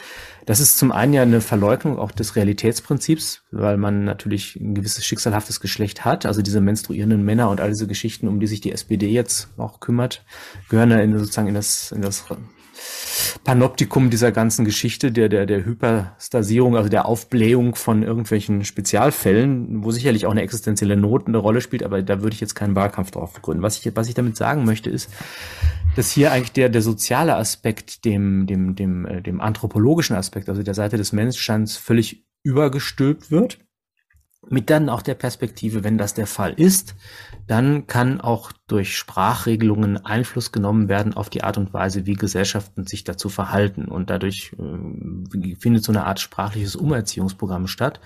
Das ist zum einen ja eine Verleugnung auch des Realitätsprinzips, weil man natürlich ein gewisses schicksalhaftes Geschlecht hat. Also diese menstruierenden Männer und all diese Geschichten, um die sich die SPD jetzt auch kümmert, gehören ja in, sozusagen in das, in das Panoptikum dieser ganzen Geschichte, der, der, der Hyperstasierung, also der Aufblähung von irgendwelchen Spezialfällen, wo sicherlich auch eine existenzielle Not eine Rolle spielt, aber da würde ich jetzt keinen Wahlkampf drauf begründen. Was ich, was ich damit sagen möchte, ist, dass hier eigentlich der, der soziale Aspekt dem, dem, dem, äh, dem anthropologischen Aspekt, also der Seite des Menschseins völlig übergestülpt wird mit dann auch der Perspektive, wenn das der Fall ist, dann kann auch durch Sprachregelungen Einfluss genommen werden auf die Art und Weise, wie Gesellschaften sich dazu verhalten. Und dadurch äh, findet so eine Art sprachliches Umerziehungsprogramm statt,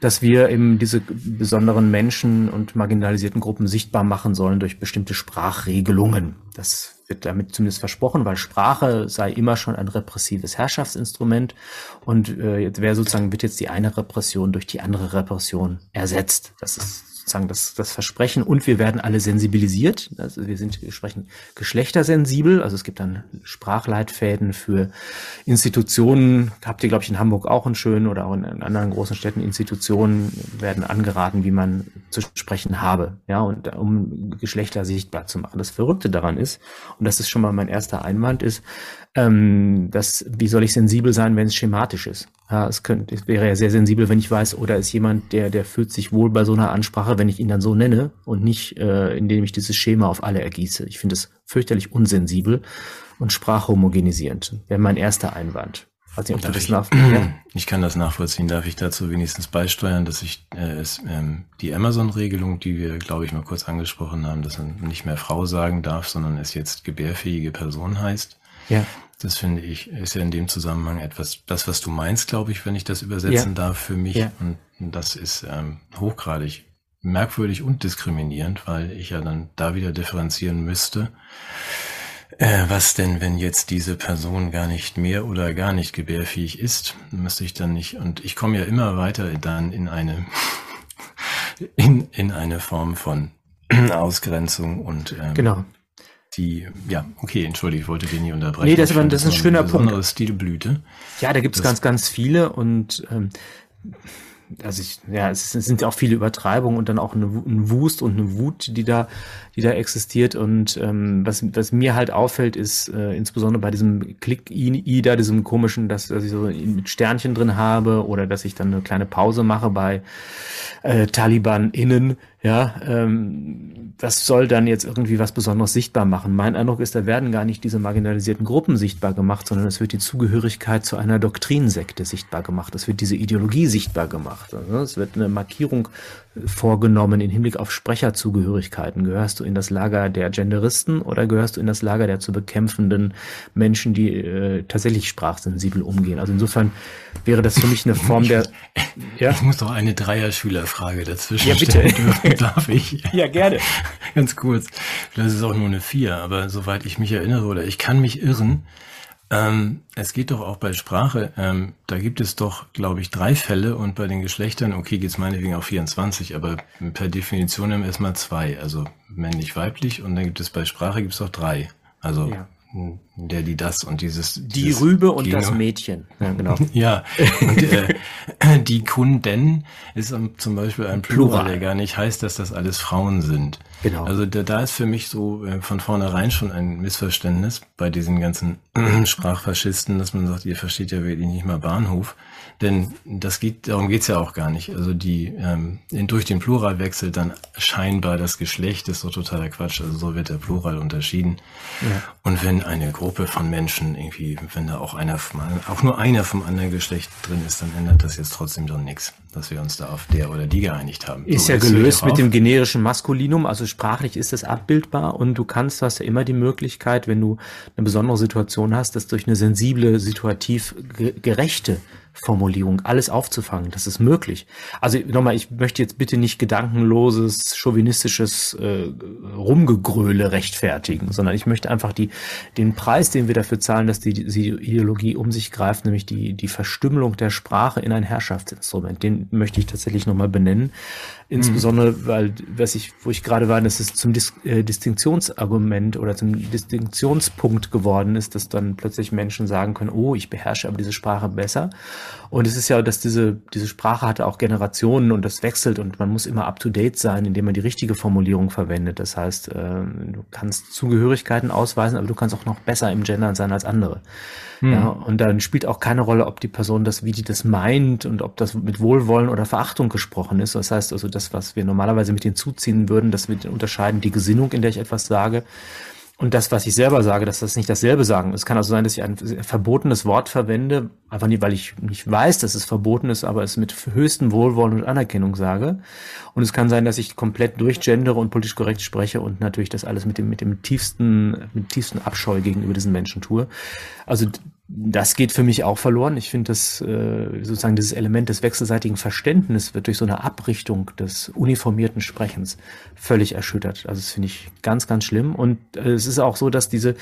dass wir eben diese besonderen Menschen und marginalisierten Gruppen sichtbar machen sollen durch bestimmte Sprachregelungen. Das wird damit zumindest versprochen, weil Sprache sei immer schon ein repressives Herrschaftsinstrument und äh, jetzt wäre sozusagen wird jetzt die eine Repression durch die andere Repression ersetzt. Das ist sozusagen das, das Versprechen und wir werden alle sensibilisiert. Also wir sind, wir sprechen geschlechtersensibel. Also es gibt dann Sprachleitfäden für Institutionen. Habt ihr, glaube ich, in Hamburg auch einen schönen oder auch in anderen großen Städten Institutionen werden angeraten, wie man zu sprechen habe. Ja, und um Geschlechter sichtbar zu machen. Das Verrückte daran ist, und das ist schon mal mein erster Einwand, ist, ähm, das, wie soll ich sensibel sein, wenn es schematisch ist? Ja, es könnte, es wäre ja sehr sensibel, wenn ich weiß, oder ist jemand, der, der fühlt sich wohl bei so einer Ansprache, wenn ich ihn dann so nenne und nicht, äh, indem ich dieses Schema auf alle ergieße. Ich finde es fürchterlich unsensibel und sprachhomogenisierend. Wäre mein erster Einwand. Nicht, ich, ja? (clears throat) ich kann das nachvollziehen. Darf ich dazu wenigstens beisteuern, dass ich äh, es, ähm, die Amazon-Regelung, die wir, glaube ich, mal kurz angesprochen haben, dass man nicht mehr Frau sagen darf, sondern es jetzt gebärfähige Person heißt. Ja. Das finde ich, ist ja in dem Zusammenhang etwas, das, was du meinst, glaube ich, wenn ich das übersetzen ja. darf für mich. Ja. Und das ist ähm, hochgradig merkwürdig und diskriminierend, weil ich ja dann da wieder differenzieren müsste. Äh, was denn, wenn jetzt diese Person gar nicht mehr oder gar nicht gebärfähig ist? Müsste ich dann nicht, und ich komme ja immer weiter dann in eine, (laughs) in, in eine Form von (clears throat) Ausgrenzung und ähm, genau die, ja, okay, entschuldige, ich wollte den nicht unterbrechen. Nee, das, ist, das ist ein schöner Punkt. Besondere Stilblüte. Ja, da gibt es ganz, ganz viele und ähm, also ich, ja, es sind ja auch viele Übertreibungen und dann auch eine, ein Wust und eine Wut, die da, die da existiert. Und ähm, was, was mir halt auffällt, ist äh, insbesondere bei diesem Klick-I da, diesem komischen, dass, dass ich so mit Sternchen drin habe oder dass ich dann eine kleine Pause mache bei äh, Taliban-Innen, ja, ähm, das soll dann jetzt irgendwie was Besonderes sichtbar machen. Mein Eindruck ist, da werden gar nicht diese marginalisierten Gruppen sichtbar gemacht, sondern es wird die Zugehörigkeit zu einer Doktrinsekte sichtbar gemacht. Es wird diese Ideologie sichtbar gemacht. Also es wird eine Markierung vorgenommen in Hinblick auf Sprecherzugehörigkeiten? Gehörst du in das Lager der Genderisten oder gehörst du in das Lager der zu bekämpfenden Menschen, die äh, tatsächlich sprachsensibel umgehen? Also insofern wäre das für mich eine (laughs) Form der. Ja? Ich muss doch eine Dreier-Schülerfrage dazwischen ja, bitte. stellen. (laughs) Darf ich? Ja, gerne. Ganz kurz. Vielleicht ist es auch nur eine Vier, aber soweit ich mich erinnere oder ich kann mich irren, ähm, es geht doch auch bei Sprache, ähm, da gibt es doch, glaube ich, drei Fälle und bei den Geschlechtern, okay, geht es meinetwegen auch 24, aber per Definition immer erstmal zwei, also männlich-weiblich und dann gibt es bei Sprache gibt es auch drei. Also ja der, die das und dieses. Die dieses Rübe und Geno. das Mädchen. Ja, genau. (laughs) ja, und äh, (clears throat) die Kunden ist zum Beispiel ein Plural, Plural, der gar nicht heißt, dass das alles Frauen sind. Genau. Also da, da ist für mich so äh, von vornherein schon ein Missverständnis bei diesen ganzen (clears throat) Sprachfaschisten, dass man sagt, ihr versteht ja wirklich nicht mal Bahnhof. Denn das geht, darum geht's ja auch gar nicht. Also die ähm, durch den Plural wechselt dann scheinbar das Geschlecht, ist so totaler Quatsch. Also so wird der Plural unterschieden. Ja. Und wenn eine Gruppe von Menschen irgendwie, wenn da auch einer vom, auch nur einer vom anderen Geschlecht drin ist, dann ändert das jetzt trotzdem doch nichts, dass wir uns da auf der oder die geeinigt haben. Ist so, ja gelöst mit dem generischen Maskulinum, also sprachlich ist das abbildbar und du kannst, hast ja immer die Möglichkeit, wenn du eine besondere Situation hast, das durch eine sensible, situativ gerechte Formulierung alles aufzufangen. Das ist möglich. Also nochmal, ich möchte jetzt bitte nicht gedankenloses, chauvinistisches äh, Rumgegröle rechtfertigen, sondern ich möchte einfach die, den Preis, den wir dafür zahlen, dass die, die Ideologie um sich greift, nämlich die, die Verstümmelung der Sprache in ein Herrschaftsinstrument, den möchte ich tatsächlich nochmal benennen. Insbesondere, mhm. weil, was ich, wo ich gerade war, dass es zum Dis äh, Distinktionsargument oder zum Distinktionspunkt geworden ist, dass dann plötzlich Menschen sagen können, oh, ich beherrsche aber diese Sprache besser. Und es ist ja, dass diese, diese Sprache hatte auch Generationen und das wechselt und man muss immer up to date sein, indem man die richtige Formulierung verwendet. Das heißt, äh, du kannst Zugehörigkeiten ausweisen, aber du kannst auch noch besser im Gendern sein als andere. Mhm. Ja, und dann spielt auch keine Rolle, ob die Person das, wie die das meint und ob das mit Wohlwollen oder Verachtung gesprochen ist. Das heißt also, das, was wir normalerweise mit hinzuziehen würden, dass wir unterscheiden die Gesinnung, in der ich etwas sage, und das, was ich selber sage, dass das nicht dasselbe sagen. Es kann also sein, dass ich ein verbotenes Wort verwende, Einfach nicht, weil ich nicht weiß, dass es verboten ist, aber es mit höchstem Wohlwollen und Anerkennung sage. Und es kann sein, dass ich komplett durchgendere und politisch korrekt spreche und natürlich das alles mit dem, mit dem tiefsten, mit tiefsten Abscheu gegenüber diesen Menschen tue. Also das geht für mich auch verloren. Ich finde, dass äh, sozusagen dieses Element des wechselseitigen Verständnisses wird durch so eine Abrichtung des uniformierten Sprechens völlig erschüttert. Also das finde ich ganz, ganz schlimm. Und äh, es ist auch so, dass diese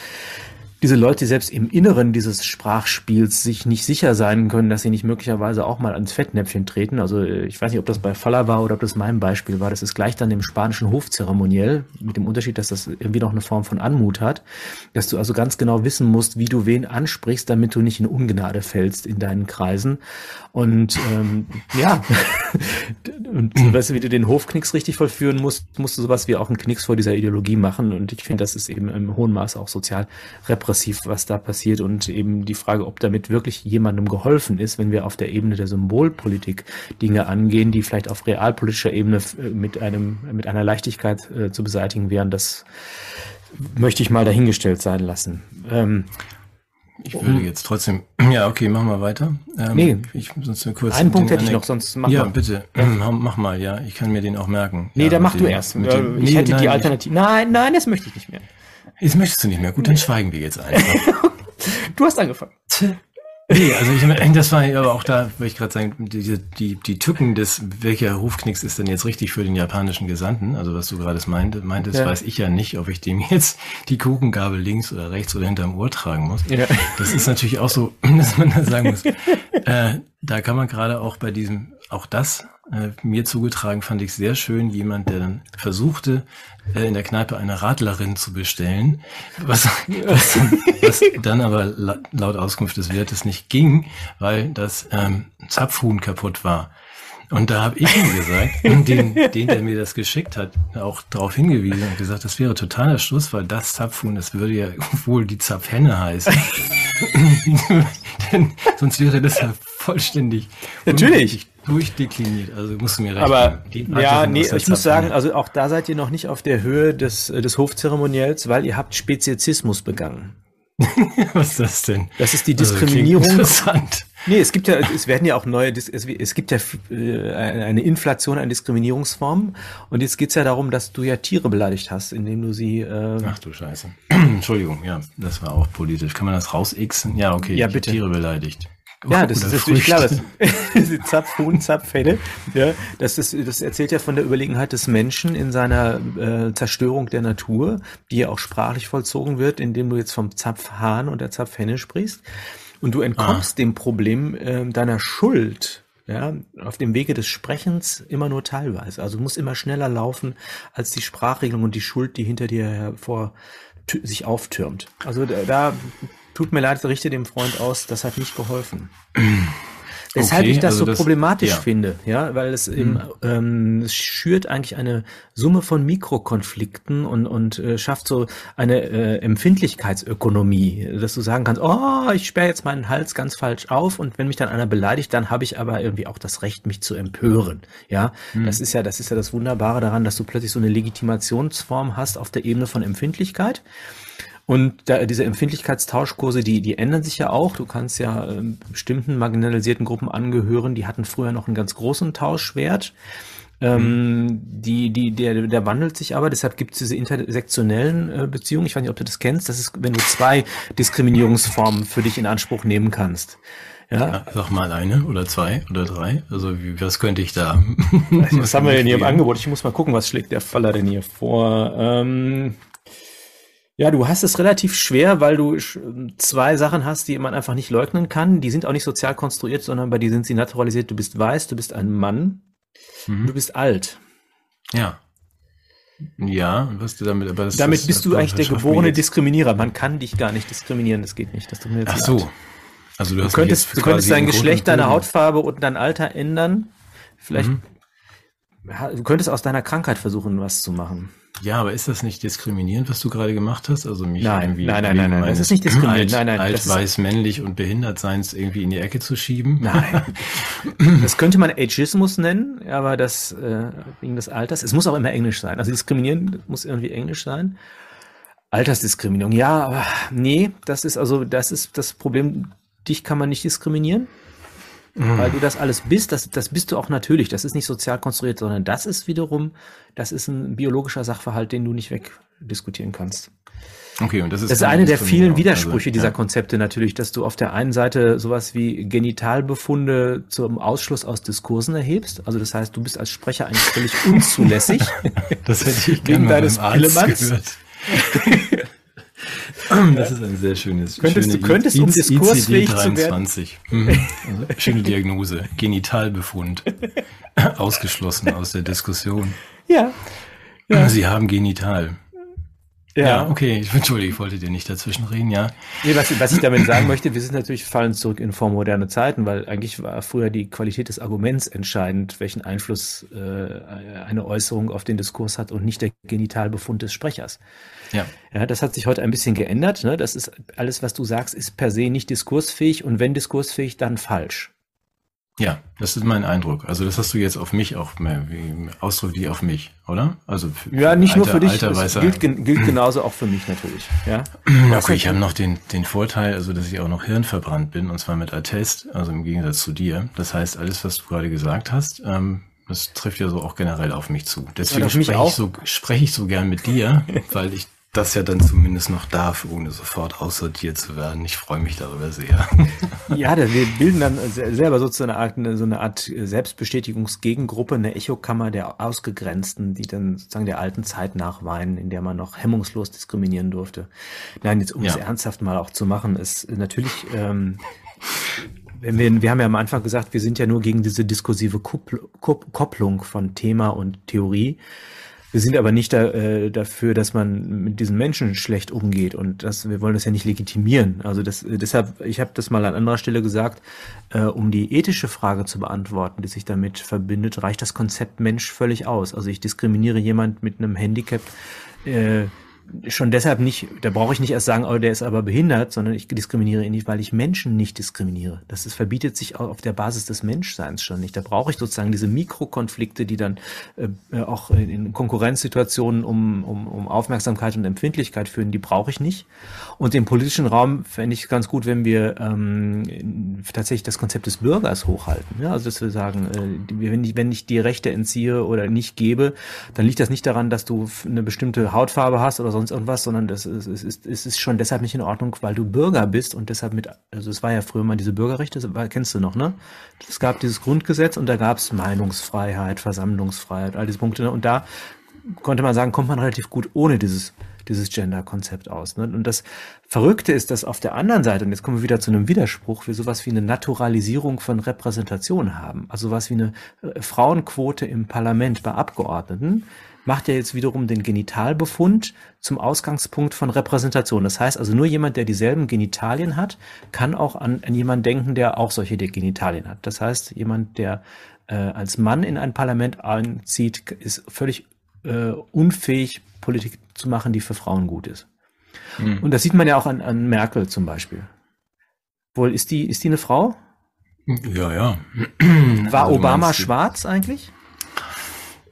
diese Leute, selbst im Inneren dieses Sprachspiels sich nicht sicher sein können, dass sie nicht möglicherweise auch mal ans Fettnäpfchen treten. Also äh, ich weiß nicht, ob das bei Faller war oder ob das mein Beispiel war. Das ist gleich dann im spanischen Hofzeremoniell, mit dem Unterschied, dass das irgendwie noch eine Form von Anmut hat, dass du also ganz genau wissen musst, wie du wen ansprichst, damit du nicht in Ungnade fällst in deinen Kreisen. Und ähm, (laughs) ja, und weißt du, wie du den Hofknicks richtig vollführen musst, musst du sowas wie auch einen Knicks vor dieser Ideologie machen. Und ich finde, das ist eben im hohen Maße auch sozial repressiv, was da passiert. Und eben die Frage, ob damit wirklich jemandem geholfen ist, wenn wir auf der Ebene der Symbolpolitik Dinge angehen, die vielleicht auf realpolitischer Ebene äh, mit einem, mit einer Leichtigkeit äh, zu beseitigen wären, das möchte ich mal dahingestellt sein lassen. Ähm, ich würde jetzt trotzdem, (clears throat) ja, okay, machen wir weiter. Ähm, nee, ich, sonst kurz einen Punkt hätte ich noch, sonst mach Ja, mal. bitte, (clears throat) mach mal, ja, ich kann mir den auch merken. Nee, ja, dann mach du erst. Dem, ich nee, hätte nein, die Alternative. Nein, nein, das möchte ich nicht mehr. Jetzt möchtest du nicht mehr. Gut, dann schweigen wir jetzt einfach. (laughs) du hast angefangen. Nee, also ich, das war aber auch da, würde ich gerade sagen, die, die, die Tücken des, welcher Hofknicks ist denn jetzt richtig für den japanischen Gesandten? Also was du gerade meinte, meintest, ja. weiß ich ja nicht, ob ich dem jetzt die Kuchengabel links oder rechts oder hinterm Ohr tragen muss. Ja. Das ist natürlich auch so, (clears throat) dass man da sagen muss. Äh, da kann man gerade auch bei diesem, auch das äh, mir zugetragen, fand ich sehr schön, jemand, der dann versuchte, äh, in der Kneipe eine Radlerin zu bestellen, was, (laughs) was, was dann aber laut Auskunft des Wirtes nicht ging, weil das ähm, Zapfhuhn kaputt war. Und da habe ich ihm gesagt, den, den, der mir das geschickt hat, auch darauf hingewiesen und gesagt, das wäre totaler Schluss, weil das Zapfhuhn, das würde ja (laughs) wohl die Zapfhenne heißen. (laughs) Denn sonst wäre das ja vollständig Natürlich durchdekliniert. Also musst du mir recht Aber ja, nee, ich muss sagen, also auch da seid ihr noch nicht auf der Höhe des, des Hofzeremoniells, weil ihr habt Speziesismus begangen. (laughs) Was ist das denn? Das ist die also, Diskriminierung. Also interessant. Nee, es gibt ja, es werden ja auch neue, es gibt ja äh, eine Inflation an Diskriminierungsformen. Und jetzt geht's ja darum, dass du ja Tiere beleidigt hast, indem du sie. Äh Ach du Scheiße. (clears throat) Entschuldigung, ja, das war auch politisch. Kann man das rausixen? Ja, okay. Ja, bitte. Tiere beleidigt. Ja, das ist natürlich klar. Das, (laughs) Zapfhuhn, Zapfhenne. Ja, das, ist, das erzählt ja von der Überlegenheit des Menschen in seiner äh, Zerstörung der Natur, die ja auch sprachlich vollzogen wird, indem du jetzt vom Zapfhahn und der Zapfhenne sprichst. Und du entkommst ah. dem Problem äh, deiner Schuld ja, auf dem Wege des Sprechens immer nur teilweise. Also du musst immer schneller laufen als die Sprachregelung und die Schuld, die hinter dir hervor sich auftürmt. Also da, da tut mir leid, richte dem Freund aus, das hat nicht geholfen. (clears throat) Weshalb okay, ich das also so das, problematisch ja. finde, ja, weil es eben, mhm. ähm, es schürt eigentlich eine Summe von Mikrokonflikten und, und äh, schafft so eine äh, Empfindlichkeitsökonomie, dass du sagen kannst, oh, ich sperre jetzt meinen Hals ganz falsch auf und wenn mich dann einer beleidigt, dann habe ich aber irgendwie auch das Recht, mich zu empören. Ja, mhm. das ist ja, das ist ja das Wunderbare daran, dass du plötzlich so eine Legitimationsform hast auf der Ebene von Empfindlichkeit. Und da, diese Empfindlichkeitstauschkurse, die, die ändern sich ja auch. Du kannst ja äh, bestimmten marginalisierten Gruppen angehören, die hatten früher noch einen ganz großen Tauschwert. Ähm, mhm. die, die, der, der wandelt sich aber, deshalb gibt es diese intersektionellen äh, Beziehungen. Ich weiß nicht, ob du das kennst. Das ist, wenn du zwei Diskriminierungsformen für dich in Anspruch nehmen kannst. Ja. ja. Sag mal eine oder zwei oder drei. Also wie, was könnte ich da? (laughs) was haben wir denn hier im Angebot? Ich muss mal gucken, was schlägt der Faller denn hier vor. Ähm, ja, du hast es relativ schwer, weil du zwei Sachen hast, die man einfach nicht leugnen kann. Die sind auch nicht sozial konstruiert, sondern bei dir sind sie naturalisiert. Du bist weiß, du bist ein Mann, mhm. du bist alt. Ja. Ja, was du damit, aber das Damit das, bist du eigentlich der geborene Diskriminierer. Man kann dich gar nicht diskriminieren, das geht nicht. Das tut mir jetzt Ach so. Also du, du könntest, du könntest dein Geschlecht, deine Hautfarbe und dein Alter ändern. Vielleicht, mhm. du könntest aus deiner Krankheit versuchen, was zu machen. Ja, aber ist das nicht diskriminierend, was du gerade gemacht hast? Also mich nein, irgendwie nein, nein, nein, nein, das ist nicht diskriminierend. Alt, nein, nein, alt weiß, männlich und behindert seins irgendwie in die Ecke zu schieben? Nein. (laughs) das könnte man Ageismus nennen, aber das äh, wegen des Alters. Es muss auch immer Englisch sein. Also diskriminieren muss irgendwie Englisch sein. Altersdiskriminierung, ja, aber nee, das ist also das ist das Problem dich kann man nicht diskriminieren, mhm. weil du das alles bist. Das, das bist du auch natürlich. Das ist nicht sozial konstruiert, sondern das ist wiederum, das ist ein biologischer Sachverhalt, den du nicht wegdiskutieren kannst. Okay, und das ist, das ist eine der vielen Widersprüche also, dieser ja. Konzepte natürlich, dass du auf der einen Seite sowas wie Genitalbefunde zum Ausschluss aus Diskursen erhebst. Also das heißt, du bist als Sprecher eigentlich völlig unzulässig. (laughs) das hätte ich wegen deines Pillemanns. (laughs) Das ist ein sehr schönes. Könntest, schöne du könntest, um diskursfähig zu werden. Mhm. Schöne Diagnose. Genitalbefund. (laughs) Ausgeschlossen aus der Diskussion. Ja. ja. Sie haben Genital. Ja. ja, okay, ich (laughs) entschuldige, ich wollte dir nicht dazwischen reden, ja. Nee, was, was ich damit sagen möchte, wir sind natürlich fallen zurück in vormoderne Zeiten, weil eigentlich war früher die Qualität des Arguments entscheidend, welchen Einfluss äh, eine Äußerung auf den Diskurs hat und nicht der Genitalbefund des Sprechers. Ja. ja, das hat sich heute ein bisschen geändert. Ne? Das ist alles, was du sagst, ist per se nicht diskursfähig und wenn diskursfähig, dann falsch. Ja, das ist mein Eindruck. Also das hast du jetzt auf mich auch mehr, wie Ausdruck die auf mich, oder? Also ja, nicht alter, nur für dich, alter, das gilt, gilt genauso auch für mich natürlich. Ja. (clears throat) Okay, ich habe noch den den Vorteil, also dass ich auch noch hirnverbrannt bin und zwar mit Attest, also im Gegensatz zu dir. Das heißt, alles, was du gerade gesagt hast, ähm, das trifft ja so auch generell auf mich zu. Deswegen ja, spreche ich so spreche ich so gern mit dir, (laughs) weil ich das ja dann zumindest noch darf, ohne sofort aussortiert zu werden. Ich freue mich darüber sehr. (laughs) Ja, wir bilden dann selber sozusagen eine Art, so eine Art Selbstbestätigungsgegengruppe, eine Echokammer der Ausgegrenzten, die dann sozusagen der alten Zeit nachweinen, in der man noch hemmungslos diskriminieren durfte. Nein, jetzt um ja. es ernsthaft mal auch zu machen, ist natürlich ähm, wenn wir, wir haben ja am Anfang gesagt, wir sind ja nur gegen diese diskursive Kopplung von Thema und Theorie. Wir sind aber nicht da, äh, dafür, dass man mit diesen Menschen schlecht umgeht und das, wir wollen das ja nicht legitimieren. Also das, äh, deshalb, ich habe das mal an anderer Stelle gesagt, äh, um die ethische Frage zu beantworten, die sich damit verbindet, reicht das Konzept Mensch völlig aus. Also ich diskriminiere jemand mit einem Handicap. Äh, schon deshalb nicht, da brauche ich nicht erst sagen, oh, der ist aber behindert, sondern ich diskriminiere ihn nicht, weil ich Menschen nicht diskriminiere. Das ist, verbietet sich auf der Basis des Menschseins schon nicht. Da brauche ich sozusagen diese Mikrokonflikte, die dann äh, auch in Konkurrenzsituationen um, um, um Aufmerksamkeit und Empfindlichkeit führen, die brauche ich nicht. Und im politischen Raum fände ich ganz gut, wenn wir ähm, tatsächlich das Konzept des Bürgers hochhalten. Ja? Also dass wir sagen, äh, wenn, ich, wenn ich die Rechte entziehe oder nicht gebe, dann liegt das nicht daran, dass du eine bestimmte Hautfarbe hast oder sonst irgendwas, sondern das ist, es ist, es ist schon deshalb nicht in Ordnung, weil du Bürger bist und deshalb mit, also es war ja früher mal diese Bürgerrechte, das kennst du noch, ne? Es gab dieses Grundgesetz und da gab es Meinungsfreiheit, Versammlungsfreiheit, all diese Punkte. Ne? Und da konnte man sagen, kommt man relativ gut ohne dieses dieses Gender-Konzept aus. Ne? Und das Verrückte ist, dass auf der anderen Seite, und jetzt kommen wir wieder zu einem Widerspruch, wir sowas wie eine Naturalisierung von Repräsentation haben. Also sowas wie eine äh, Frauenquote im Parlament bei Abgeordneten, macht ja jetzt wiederum den Genitalbefund zum Ausgangspunkt von Repräsentation. Das heißt also nur jemand, der dieselben Genitalien hat, kann auch an, an jemanden denken, der auch solche Genitalien hat. Das heißt, jemand, der äh, als Mann in ein Parlament einzieht, ist völlig äh, unfähig, Politik zu machen, die für Frauen gut ist. Mhm. Und das sieht man ja auch an, an Merkel zum Beispiel. Wohl, ist die, ist die eine Frau? Ja, ja. War also Obama schwarz eigentlich?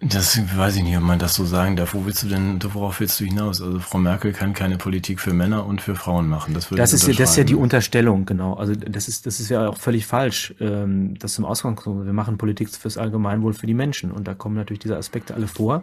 Das weiß ich nicht, ob man das so sagen darf. Wo willst du denn, worauf willst du hinaus? Also Frau Merkel kann keine Politik für Männer und für Frauen machen. Das, würde das ist ja, das ist ja die Unterstellung, genau. Also das ist, das ist ja auch völlig falsch. Ähm, das zum Ausgangspunkt. Wir machen Politik fürs Allgemeinwohl für die Menschen und da kommen natürlich diese Aspekte alle vor.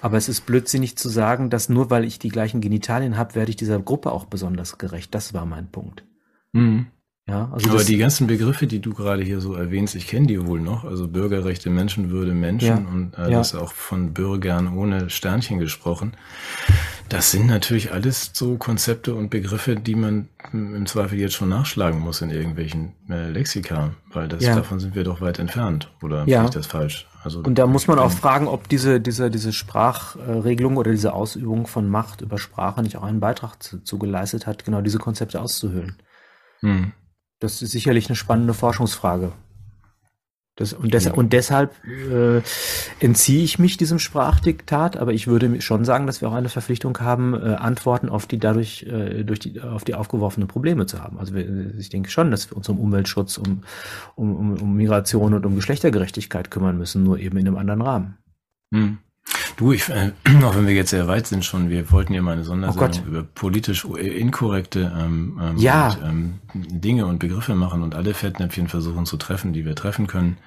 Aber es ist blödsinnig zu sagen, dass nur weil ich die gleichen Genitalien habe, werde ich dieser Gruppe auch besonders gerecht. Das war mein Punkt. Mhm. Ja, also Aber die ganzen Begriffe, die du gerade hier so erwähnst, ich kenne die wohl noch. Also Bürgerrechte, Menschenwürde, Menschen ja, und äh, ja. das auch von Bürgern ohne Sternchen gesprochen. Das sind natürlich alles so Konzepte und Begriffe, die man im Zweifel jetzt schon nachschlagen muss in irgendwelchen äh, Lexika, weil das ja. davon sind wir doch weit entfernt. Oder ja. ich das falsch? Also und da muss man auch fragen, ob diese diese diese Sprachregelung oder diese Ausübung von Macht über Sprache nicht auch einen Beitrag zu, zu geleistet hat, genau diese Konzepte auszuhöhlen. Hm. Das ist sicherlich eine spannende Forschungsfrage. Das, und, des, ja. und deshalb äh, entziehe ich mich diesem Sprachdiktat, aber ich würde schon sagen, dass wir auch eine Verpflichtung haben, äh, Antworten auf die dadurch äh, durch die auf die aufgeworfenen Probleme zu haben. Also wir, ich denke schon, dass wir uns um Umweltschutz, um, um, um, um Migration und um Geschlechtergerechtigkeit kümmern müssen, nur eben in einem anderen Rahmen. Hm. Du, ich, äh, (clears throat) auch wenn wir jetzt sehr weit sind schon, wir wollten ja mal eine Sondersendung oh über politisch inkorrekte ähm, ähm, ja. und, ähm, Dinge und Begriffe machen und alle Fettnäpfchen versuchen zu treffen, die wir treffen können.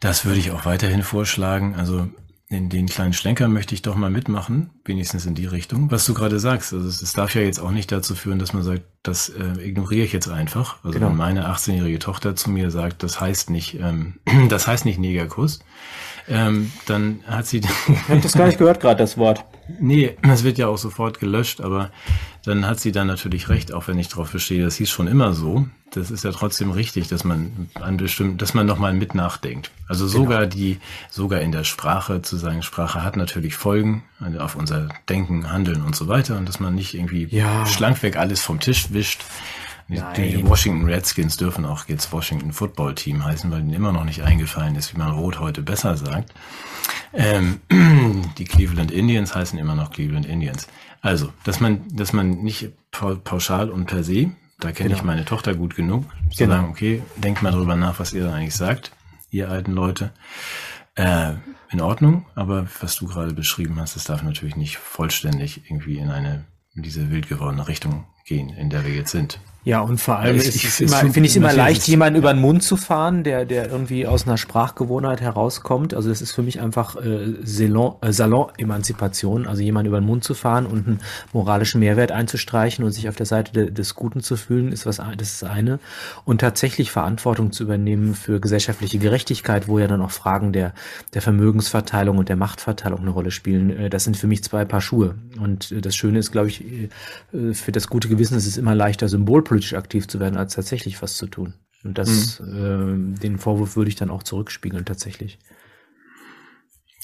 Das würde ich auch weiterhin vorschlagen. Also in den kleinen Schlenker möchte ich doch mal mitmachen, wenigstens in die Richtung. Was du gerade sagst, also es, es darf ja jetzt auch nicht dazu führen, dass man sagt, das äh, ignoriere ich jetzt einfach. Also genau. wenn meine 18-jährige Tochter zu mir sagt, das heißt nicht, ähm, (clears throat) das heißt nicht Negerkuss, ähm, dann hat sie. (laughs) Ich habe das gar nicht gehört gerade, das Wort. Nee, das wird ja auch sofort gelöscht, aber dann hat sie dann natürlich recht, auch wenn ich darauf bestehe, das hieß schon immer so. Das ist ja trotzdem richtig, dass man an bestimmt, dass man nochmal mit nachdenkt. Also genau. sogar genau. die, sogar in der Sprache zu sagen, Sprache hat natürlich Folgen also auf unser Denken, Handeln und so weiter und dass man nicht irgendwie ja. schlankweg alles vom Tisch wischt. Die, die Washington Redskins dürfen auch jetzt Washington Football Team heißen, weil ihnen immer noch nicht eingefallen ist, wie man Rot heute besser sagt. Ähm, (clears throat) die Cleveland Indians heißen immer noch Cleveland Indians. Also, dass man, dass man nicht pauschal und per se, da kenne genau. ich meine Tochter gut genug, zu genau. sagen, okay, denkt mal drüber nach, was ihr da eigentlich sagt, ihr alten Leute. Äh, in Ordnung, aber was du gerade beschrieben hast, das darf natürlich nicht vollständig irgendwie in eine in diese wild gewordene Richtung gehen, in der wir jetzt sind. Ja, und vor allem ich, finde ich es immer leicht, jemanden über den Mund zu fahren, der, der irgendwie aus einer Sprachgewohnheit herauskommt. Also das ist für mich einfach äh, Salon, äh, Salon-Emanzipation, also jemanden über den Mund zu fahren und einen moralischen Mehrwert einzustreichen und sich auf der Seite de, des Guten zu fühlen, ist was, das ist eine. Und tatsächlich Verantwortung zu übernehmen für gesellschaftliche Gerechtigkeit, wo ja dann auch Fragen der, der Vermögensverteilung und der Machtverteilung eine Rolle spielen, äh, das sind für mich zwei Paar Schuhe. Und äh, das Schöne ist, glaube ich, äh, für das gute Gewissen ist es immer leichter, Symbolpolitik politisch aktiv zu werden, als tatsächlich was zu tun. Und das, mhm. äh, den Vorwurf würde ich dann auch zurückspiegeln, tatsächlich.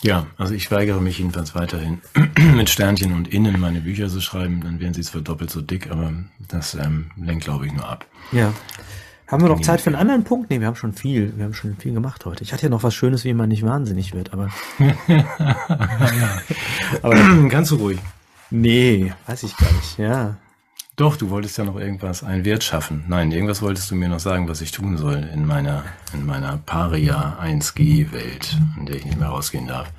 Ja, also ich weigere mich jedenfalls weiterhin (clears throat) mit Sternchen und innen meine Bücher zu schreiben, dann wären sie zwar doppelt so dick, aber das ähm, lenkt, glaube ich, nur ab. Ja. Haben wir noch Zeit für einen anderen Punkt? Nee, wir haben schon viel, wir haben schon viel gemacht heute. Ich hatte ja noch was Schönes, wie man nicht wahnsinnig wird, aber. (laughs) aber (clears throat) kannst du ruhig. Nee, weiß ich gar nicht, ja. Doch, du wolltest ja noch irgendwas, einen Wert schaffen. Nein, irgendwas wolltest du mir noch sagen, was ich tun soll in meiner, in meiner Paria 1G-Welt, in der ich nicht mehr rausgehen darf.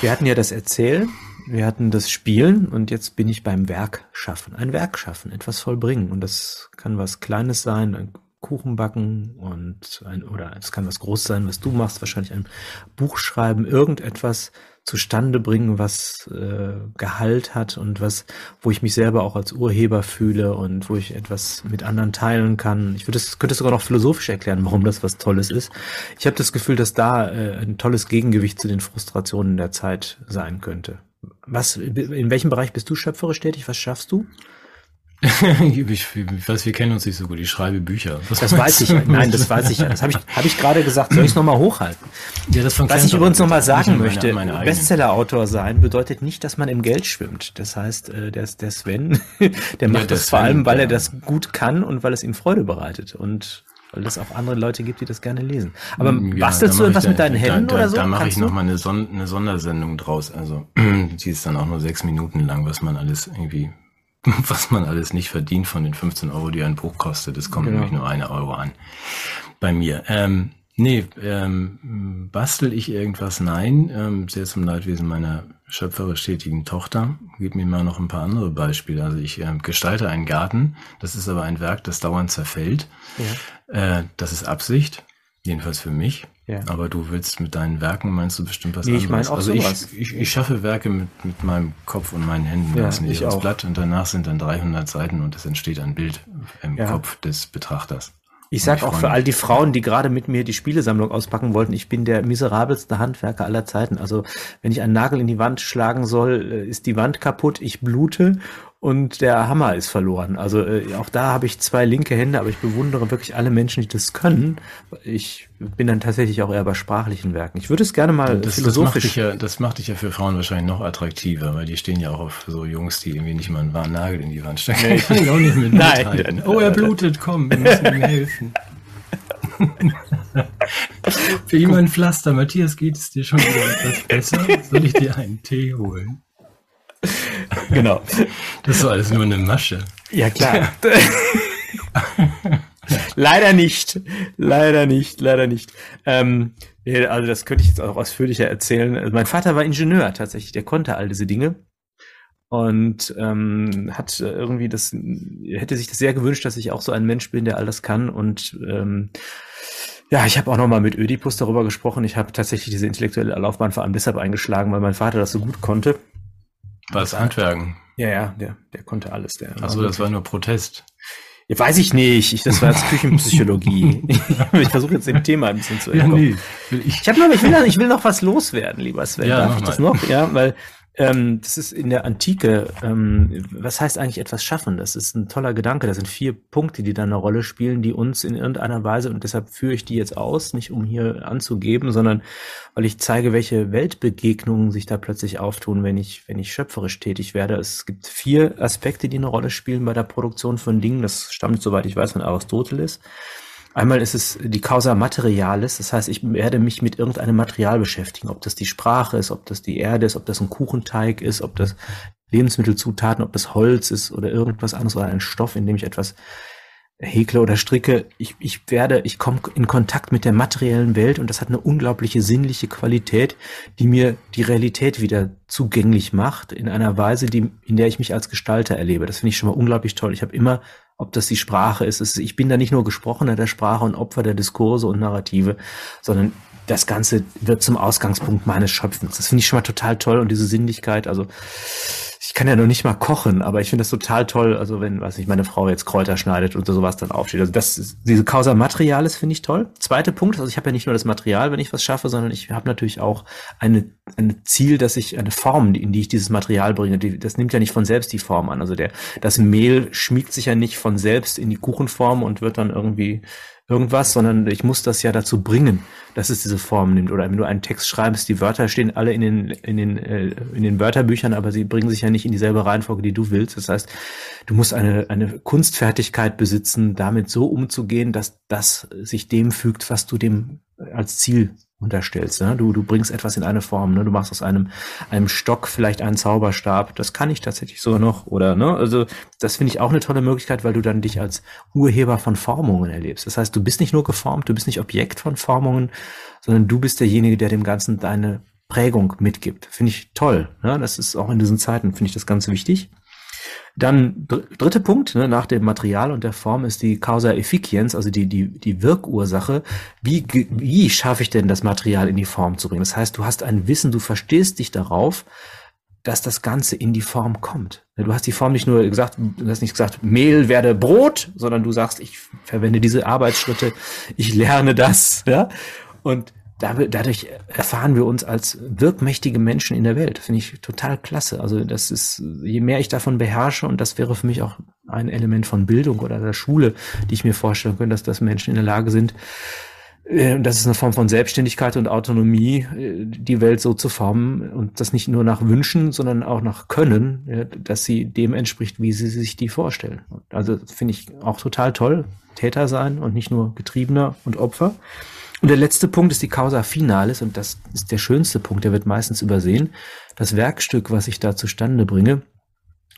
Wir hatten ja das Erzählen, wir hatten das Spielen und jetzt bin ich beim Werk schaffen. Ein Werk schaffen, etwas vollbringen. Und das kann was Kleines sein, ein Kuchen backen und ein, oder es kann was Großes sein, was du machst, wahrscheinlich ein Buch schreiben, irgendetwas, zustande bringen, was äh, Gehalt hat und was, wo ich mich selber auch als Urheber fühle und wo ich etwas mit anderen teilen kann. Ich würde es könnte sogar noch philosophisch erklären, warum das was Tolles ist. Ich habe das Gefühl, dass da äh, ein tolles Gegengewicht zu den Frustrationen der Zeit sein könnte. Was, in welchem Bereich bist du schöpferisch tätig? Was schaffst du? (laughs) ich, ich weiß, wir kennen uns nicht so gut. Ich schreibe Bücher. Was das weiß ich. Nein, das weiß ich. Das habe ich, hab ich gerade gesagt. Soll ich es nochmal hochhalten? Ja, das Was ich übrigens nochmal sagen möchte, Bestseller-Autor sein bedeutet nicht, dass man im Geld schwimmt. Das heißt, äh, der, der Sven, (laughs) der macht ja, das vor allem, weil er das gut kann und weil es ihm Freude bereitet. Und weil es auch andere Leute gibt, die das gerne lesen. Aber ja, bastelst du etwas mit deinen Händen da, oder so? Da mache ich nochmal eine, Son eine Sondersendung draus. Also (clears throat) die ist dann auch nur sechs Minuten lang, was man alles irgendwie (laughs) was man alles nicht verdient von den 15 Euro, die ein Buch kostet. Es kommt genau. nämlich nur eine Euro an bei mir. Ähm, nee, ähm, bastel ich irgendwas? Nein, ähm, sehr zum Leidwesen meiner schöpferisch tätigen Tochter. Gib mir mal noch ein paar andere Beispiele. Also ich ähm, gestalte einen Garten. Das ist aber ein Werk, das dauernd zerfällt. Ja. Äh, das ist Absicht, jedenfalls für mich. Ja. Aber du willst mit deinen Werken, meinst du bestimmt was nee, anderes? Ich meine auch also sowas. Ich, ich, ich schaffe Werke mit, mit meinem Kopf und meinen Händen. Ja, ich aufs Blatt und danach sind dann 300 Seiten und es entsteht ein Bild im ja. Kopf des Betrachters. Ich sag auch für all die Frauen, die gerade mit mir die Spielesammlung auspacken wollten, ich bin der miserabelste Handwerker aller Zeiten. Also wenn ich einen Nagel in die Wand schlagen soll, äh, ist die Wand kaputt, ich blute und der Hammer ist verloren. Also äh, auch da habe ich zwei linke Hände, aber ich bewundere wirklich alle Menschen, die das können. Ich bin dann tatsächlich auch eher bei sprachlichen Werken. Ich würde es gerne mal das, philosophisch. Das macht, dich ja, das macht dich ja für Frauen wahrscheinlich noch attraktiver, weil die stehen ja auch auf so Jungs, die irgendwie nicht mal einen wahren Nagel in die Wand stecken. Nee, (laughs) ich kann auch nicht mit (laughs) Nein. Oh, er blutet, komm, wir müssen ihm helfen. (laughs) für ihn ein Pflaster. Matthias, geht es dir schon wieder etwas besser? Soll ich dir einen Tee holen? Genau. Das war alles nur eine Masche. Ja, klar. (laughs) leider nicht. Leider nicht, leider nicht. Ähm, also das könnte ich jetzt auch ausführlicher erzählen. Also mein Vater war Ingenieur tatsächlich, der konnte all diese Dinge und ähm, hat irgendwie das, hätte sich das sehr gewünscht, dass ich auch so ein Mensch bin, der all das kann und ähm, ja, ich habe auch nochmal mit Ödipus darüber gesprochen. Ich habe tatsächlich diese intellektuelle Laufbahn vor allem deshalb eingeschlagen, weil mein Vater das so gut konnte. War das Handwerken? Ja, ja, der, der konnte alles. Der Achso, das war nur Protest. Ja, weiß ich nicht. Ich, das war jetzt (laughs) Küchenpsychologie. (laughs) ich versuche jetzt dem Thema ein bisschen zu entkommen. Ja, nee. Ich, ich, hab noch, ich, will, ich will noch was loswerden, lieber Sven. Ja, Darf ich das noch? Ja, weil ähm, das ist in der Antike, ähm, was heißt eigentlich etwas schaffen? Das ist ein toller Gedanke. Das sind vier Punkte, die da eine Rolle spielen, die uns in irgendeiner Weise, und deshalb führe ich die jetzt aus, nicht um hier anzugeben, sondern weil ich zeige, welche Weltbegegnungen sich da plötzlich auftun, wenn ich, wenn ich schöpferisch tätig werde. Es gibt vier Aspekte, die eine Rolle spielen bei der Produktion von Dingen. Das stammt, soweit ich weiß, von Aristoteles. Einmal ist es die Causa Materialis, das heißt, ich werde mich mit irgendeinem Material beschäftigen, ob das die Sprache ist, ob das die Erde ist, ob das ein Kuchenteig ist, ob das Lebensmittelzutaten, ob das Holz ist oder irgendwas anderes oder ein Stoff, in dem ich etwas häkle oder stricke. Ich, ich werde, ich komme in Kontakt mit der materiellen Welt und das hat eine unglaubliche sinnliche Qualität, die mir die Realität wieder zugänglich macht in einer Weise, die, in der ich mich als Gestalter erlebe. Das finde ich schon mal unglaublich toll. Ich habe immer ob das die Sprache ist. Ich bin da nicht nur Gesprochener der Sprache und Opfer der Diskurse und Narrative, sondern das Ganze wird zum Ausgangspunkt meines Schöpfens. Das finde ich schon mal total toll und diese Sinnlichkeit, also ich kann ja noch nicht mal kochen, aber ich finde das total toll, also wenn, weiß nicht, meine Frau jetzt Kräuter schneidet und sowas dann aufsteht. Also das ist, diese Causa Materialis finde ich toll. Zweiter Punkt, also ich habe ja nicht nur das Material, wenn ich was schaffe, sondern ich habe natürlich auch eine, ein Ziel, dass ich eine Form, in die ich dieses Material bringe, die, das nimmt ja nicht von selbst die Form an. Also der, das Mehl schmiegt sich ja nicht von selbst in die Kuchenform und wird dann irgendwie irgendwas, sondern ich muss das ja dazu bringen, dass es diese Form nimmt. Oder wenn du einen Text schreibst, die Wörter stehen alle in den, in den, äh, in den Wörterbüchern, aber sie bringen sich ja nicht in dieselbe Reihenfolge, die du willst. Das heißt, du musst eine, eine Kunstfertigkeit besitzen, damit so umzugehen, dass das sich dem fügt, was du dem als Ziel unterstellst. Ne? Du, du bringst etwas in eine Form. Ne? Du machst aus einem, einem Stock vielleicht einen Zauberstab. Das kann ich tatsächlich sogar noch. Oder, ne? Also, das finde ich auch eine tolle Möglichkeit, weil du dann dich als Urheber von Formungen erlebst. Das heißt, du bist nicht nur geformt, du bist nicht Objekt von Formungen, sondern du bist derjenige, der dem Ganzen deine Prägung mitgibt. Finde ich toll. Ne? Das ist auch in diesen Zeiten, finde ich das ganz wichtig. Dann dr dritter Punkt, ne, nach dem Material und der Form ist die Causa efficiens, also die, die, die Wirkursache. Wie, wie schaffe ich denn das Material in die Form zu bringen? Das heißt, du hast ein Wissen, du verstehst dich darauf, dass das Ganze in die Form kommt. Du hast die Form nicht nur gesagt, du hast nicht gesagt, Mehl werde Brot, sondern du sagst, ich verwende diese Arbeitsschritte, ich lerne das, ja. Und dadurch erfahren wir uns als wirkmächtige Menschen in der Welt. Finde ich total klasse. Also das ist, je mehr ich davon beherrsche, und das wäre für mich auch ein Element von Bildung oder der Schule, die ich mir vorstellen könnte, dass das Menschen in der Lage sind, äh, das ist eine Form von Selbstständigkeit und Autonomie, äh, die Welt so zu formen und das nicht nur nach Wünschen, sondern auch nach Können, dass sie dem entspricht, wie sie sich die vorstellen. Also finde ich auch total toll, Täter sein und nicht nur Getriebener und Opfer. Und der letzte Punkt ist die Causa Finalis und das ist der schönste Punkt, der wird meistens übersehen. Das Werkstück, was ich da zustande bringe,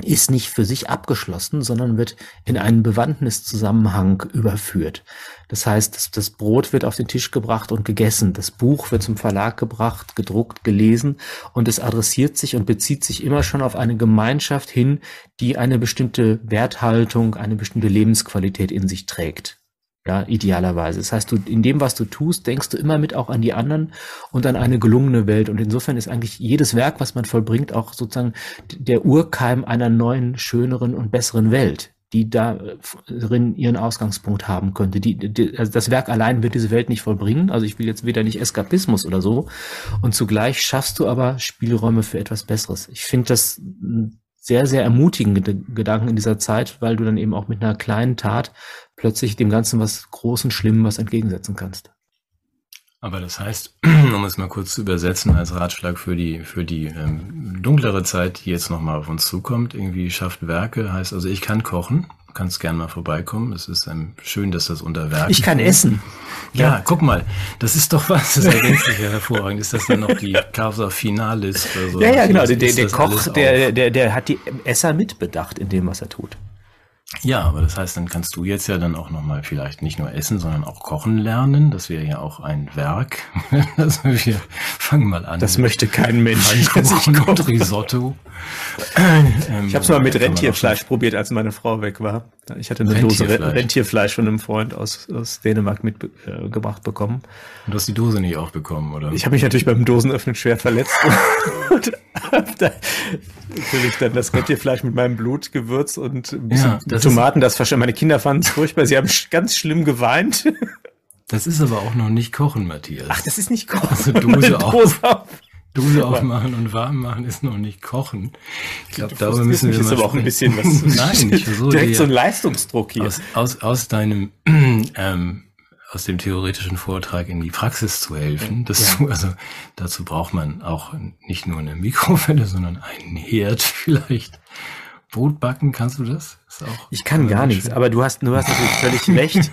ist nicht für sich abgeschlossen, sondern wird in einen Bewandtniszusammenhang überführt. Das heißt, das, das, Brot wird auf den Tisch gebracht und gegessen, das Buch wird zum Verlag gebracht, gedruckt, gelesen und es adressiert sich und bezieht sich immer schon auf eine Gemeinschaft hin, die eine bestimmte Werthaltung, eine bestimmte Lebensqualität in sich trägt. Ja, idealerweise. Das heißt, du, in dem, was du tust, denkst du immer mit auch an die anderen und an eine gelungene Welt. Und insofern ist eigentlich jedes Werk, was man vollbringt, auch sozusagen der Urkeim einer neuen, schöneren und besseren Welt, die darin ihren Ausgangspunkt haben könnte. Die, die, also das Werk allein wird diese Welt nicht vollbringen. Also ich will jetzt wieder nicht Eskapismus oder so. Und zugleich schaffst du aber Spielräume für etwas Besseres. Ich finde das sehr, sehr ermutigende Gedanken in dieser Zeit, weil du dann eben auch mit einer kleinen Tat plötzlich dem Ganzen was Großen, Schlimmen was entgegensetzen kannst. Aber das heißt, (clears throat) um es mal kurz zu übersetzen als Ratschlag für die für die ähm, dunklere Zeit, die jetzt nochmal auf uns zukommt, irgendwie schafft Werke, heißt also ich kann kochen, kannst gern mal vorbeikommen. Es ist ähm, schön, dass das unter Werken. Ich kann essen. Ja, ja, guck mal, das ist doch was, das ergänzt sich ja hervorragend. Ist das dann noch die Causa Finalis oder so? Ja, ja, genau. Der, der, der Koch, der, der, der hat die Esser mitbedacht in dem, was er tut. Ja, aber das heißt, dann kannst du jetzt ja dann auch nochmal vielleicht nicht nur essen, sondern auch kochen lernen. Das wäre ja auch ein Werk. (laughs) also wir fangen mal an. Das möchte kein Mensch. Kuchen und Risotto. ich habe es mal mit Rentierfleisch probiert, als meine Frau weg war. Ich hatte eine Rentierfleisch. Dose Rentierfleisch von einem Freund aus, aus Dänemark mitgebracht äh, bekommen. Und du hast die Dose nicht auch bekommen, oder? Ich habe mich natürlich beim Dosenöffnen schwer verletzt und (laughs) habe da natürlich dann das Rentierfleisch mit meinem Blut gewürzt und ein bisschen ja, das Tomaten. Das verstehen meine Kinder fanden es furchtbar. Sie haben ganz schlimm geweint. (laughs) Das ist aber auch noch nicht Kochen, Matthias. Ach, das ist nicht Kochen. Also Dose, auf. Dose aufmachen und warm machen ist noch nicht kochen. Ich glaube, darüber müssen wir mal aber auch ein bisschen was. (laughs) Nein, ich versuche direkt so ein Leistungsdruck hier. Aus, aus, aus deinem (clears throat) ähm, aus dem theoretischen Vortrag in die Praxis zu helfen. Das, ja. also dazu braucht man auch nicht nur eine Mikrowelle, sondern einen Herd (laughs) vielleicht. Brot backen, kannst du das? Ich kann gar nichts, aber du hast, du hast natürlich völlig (laughs) recht.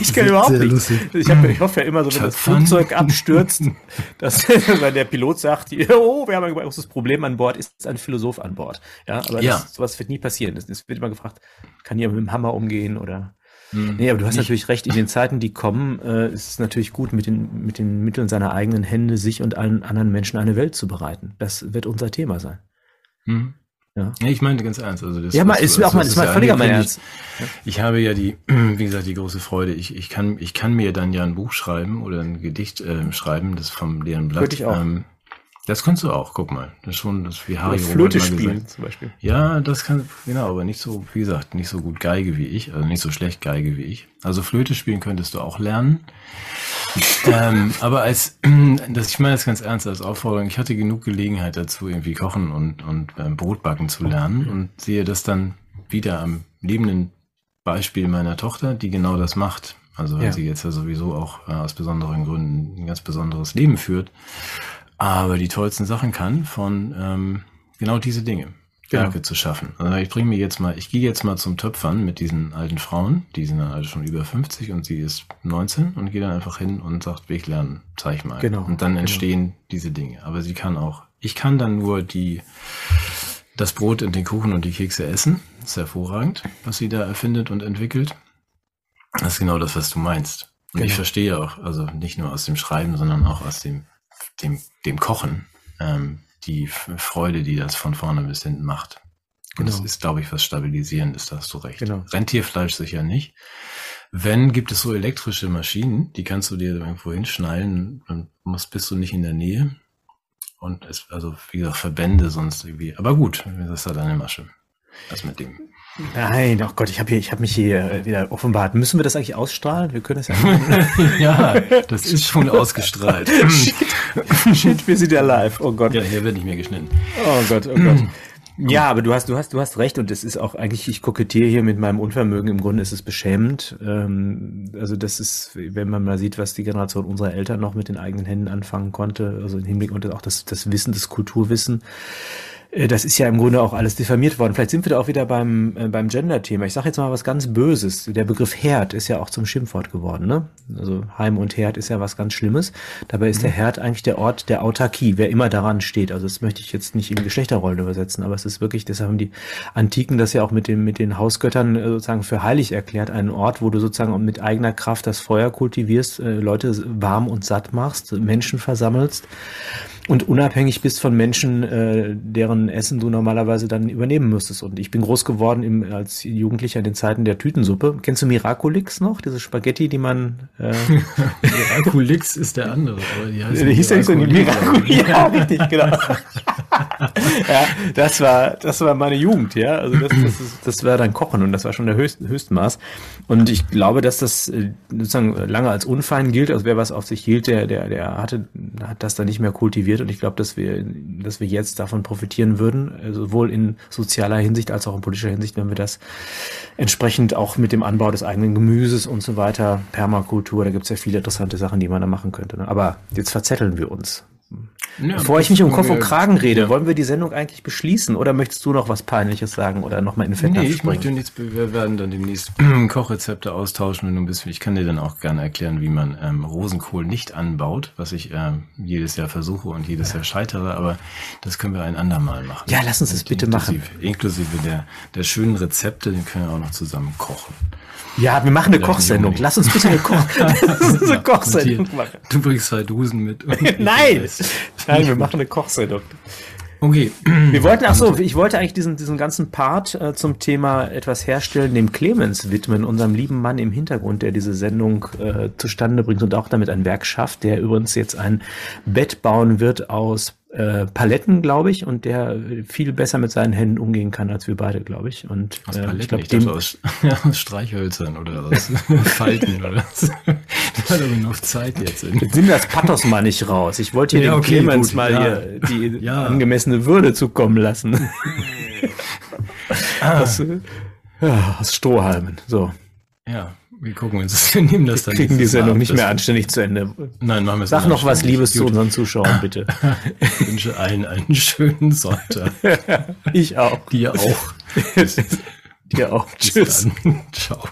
ich kann überhaupt nichts. Ich, hab, ich hoffe ja immer so, wenn das Flugzeug abstürzt, (laughs) dass (laughs) weil der Pilot sagt, oh, wir haben ein großes Problem an Bord, ist ein Philosoph an Bord. Ja, aber ja. Das, sowas wird nie passieren. Es wird immer gefragt, kann jemand mit dem Hammer umgehen oder hm. Nee, aber du hast nicht. natürlich recht, in den Zeiten, die kommen, äh, ist es natürlich gut, mit den, mit den Mitteln seiner eigenen Hände sich und allen anderen Menschen eine Welt zu bereiten. Das wird unser Thema sein. Mhm. Ja. ja, ich meinte ganz ernst. Also das, ja, mal, ist mir auch mal, ist mal völliger mein Ernst. Ich, ich habe ja die, (clears throat) wie gesagt, die große Freude. Ich, ich kann, ich kann mir dann ja ein Buch schreiben oder ein Gedicht äh, schreiben, das vom leeren Blatt. Könnte ich auch. Ähm, das kannst du auch, guck mal. Das ist schon, das wie Harry Flöte spielen zum Beispiel. Ja, das kann, genau, aber nicht so, wie gesagt, nicht so gut Geige wie ich, also nicht so schlecht Geige wie ich. Also Flöte spielen könntest du auch lernen. ähm, aber als, (clears throat) das, ich meine das ganz ernst als Aufforderung, ich hatte genug Gelegenheit dazu, irgendwie kochen und, und ähm, Brotbacken zu lernen und sehe das dann wieder am lebenden Beispiel meiner Tochter, die genau das macht. Also weil ja. sie jetzt ja sowieso auch äh, aus besonderen Gründen ein ganz besonderes Leben führt aber die tollsten Sachen kann von ähm, genau diese Dinge. Werke genau. zu schaffen. Also ich bringe mir jetzt mal, ich gehe jetzt mal zum Töpfern mit diesen alten Frauen, die sind dann also schon über 50 und sie ist 19 und gehe dann einfach hin und sagt, will ich lernen, zeig mal. Genau. Und dann genau. entstehen genau. diese Dinge. Aber sie kann auch, ich kann dann nur die, das Brot und den Kuchen und die Kekse essen. Das ist hervorragend, was sie da erfindet und entwickelt. Das ist genau das, was du meinst. Und genau. ich verstehe auch, also nicht nur aus dem Schreiben, sondern auch aus dem dem, dem Kochen ähm, die Freude, die das von vorne bis hinten macht. Und genau. das ist, glaube ich, was Stabilisierendes, da hast du recht. Genau. Rentierfleisch sicher nicht. Wenn, gibt es so elektrische Maschinen, die kannst du dir irgendwo hinschnallen, dann musst, bist du nicht in der Nähe. Und es, also, wie gesagt, Verbände sonst irgendwie. Aber gut, das ist halt eine Masche. Das mit dem. Nein, oh Gott, ich habe hier, mich hier wieder offenbart. Müssen wir das eigentlich ausstrahlen? Wir können das ja. (laughs) ja, das ist schon ausgestrahlt. (laughs) Shit. Shit, wir sind ja live. Oh Gott. Ja, hier wird nicht mehr geschnitten. Oh Gott, oh Gott. Ja, aber du hast, du hast, du hast recht und es ist auch eigentlich, ich kokettiere hier mit meinem Unvermögen. Im Grunde ist es beschämend. Ähm, also das ist, wenn man mal sieht, was die Generation unserer Eltern noch mit den eigenen Händen anfangen konnte, also im Hinblick und auch das, das Wissen, das Kulturwissen äh, das ist ja im Grunde auch alles diffamiert worden. Vielleicht sind wir da auch wieder beim, äh, beim Gender-Thema. Ich sage jetzt mal was ganz Böses. Der Begriff Herd ist ja auch zum Schimpfwort geworden. Ne? Also Heim und Herd ist ja was ganz Schlimmes. Dabei ist mhm. der Herd eigentlich der Ort der Autarkie, wer immer daran steht. Also das möchte ich jetzt nicht in Geschlechterrollen übersetzen, aber es ist wirklich, deshalb haben die Antiken das ja auch mit, dem, mit den Hausgöttern äh, sozusagen für heilig erklärt. Einen Ort, wo du sozusagen mit eigener Kraft das Feuer kultivierst, äh, Leute warm und satt machst, Menschen versammelst und unabhängig bist von Menschen, äh, deren Essen du normalerweise dann übernehmen müsstest. Und ich bin groß geworden im, als Jugendlicher in den Zeiten der Tütensuppe. Kennst du Miraculix noch? Diese Spaghetti, die man... Äh (laughs) Miraculix ist der andere. Aber die heißt der hieß ja nicht so Miraculix. (laughs) Ja, richtig, genau. (laughs) ja, das war, das war meine Jugend, ja. Also das, das, ist, das war dann Kochen und das war schon der höchst, Höchstmaß. Und ich glaube, dass das äh, sozusagen lange als unfein gilt. Also wer was auf sich hielt, der, der, der hatte, hat das dann nicht mehr kultiviert. Und ich glaube, dass wir, dass wir jetzt davon profitieren würden, sowohl in sozialer Hinsicht als auch in politischer Hinsicht, wenn wir das entsprechend auch mit dem Anbau des eigenen Gemüses und so weiter, Permakultur, da gibt es ja viele interessante Sachen, die man da machen könnte. Ne? Aber jetzt verzetteln wir uns. Ja, Bevor ich mich um Kopf und Kragen rede, ja. wollen wir die Sendung eigentlich beschließen oder möchtest du noch was Peinliches sagen oder nochmal in den Fettnapf Nee, ich möchte nichts, wir werden dann demnächst (clears throat) Kochrezepte austauschen, wenn du ein bisschen, ich kann dir dann auch gerne erklären, wie man ähm, Rosenkohl nicht anbaut, was ich ähm, jedes Jahr versuche und jedes Jahr scheitere, aber das können wir ein andermal machen. Ja, lass uns das bitte inklusive, machen. Inklusive der, der schönen Rezepte, den können wir auch noch zusammen kochen. Ja, wir machen eine Kochsendung. Lass uns bitte eine, Koch (laughs) (laughs) eine Kochsendung machen. Du bringst zwei Dusen mit. (laughs) Nein! Nein, wir machen eine Kochsendung. Okay. Wir wollten, ach so, ich wollte eigentlich diesen, diesen ganzen Part äh, zum Thema etwas herstellen, dem Clemens widmen, unserem lieben Mann im Hintergrund, der diese Sendung äh, zustande bringt und auch damit ein Werk schafft, der übrigens jetzt ein Bett bauen wird aus äh, Paletten, glaube ich, und der viel besser mit seinen Händen umgehen kann als wir beide, glaube ich. Und aus äh, ich glaube, dem aus, (laughs) ja, aus Streichhölzern oder aus (laughs) Falten oder was. (laughs) Das hat aber noch Zeit jetzt. Jetzt nimm das Pathos mal nicht raus. Ich wollte hier ja, dem okay, Clemens gut, mal ja. hier die ja. angemessene Würde zukommen lassen. ah. aus, ja, aus Strohhalmen. So. Ja. Wir gucken uns das, wir nehmen das dann. Wir kriegen die Sendung nicht mehr anständig zu Ende. Nein, machen wir es Sag noch was Liebes zu unseren Zuschauern, bitte. (laughs) Ich wünsche allen einen schönen Sonntag. (laughs) ich auch. Dir auch. (laughs) Dir auch. Tschüss. Ciao.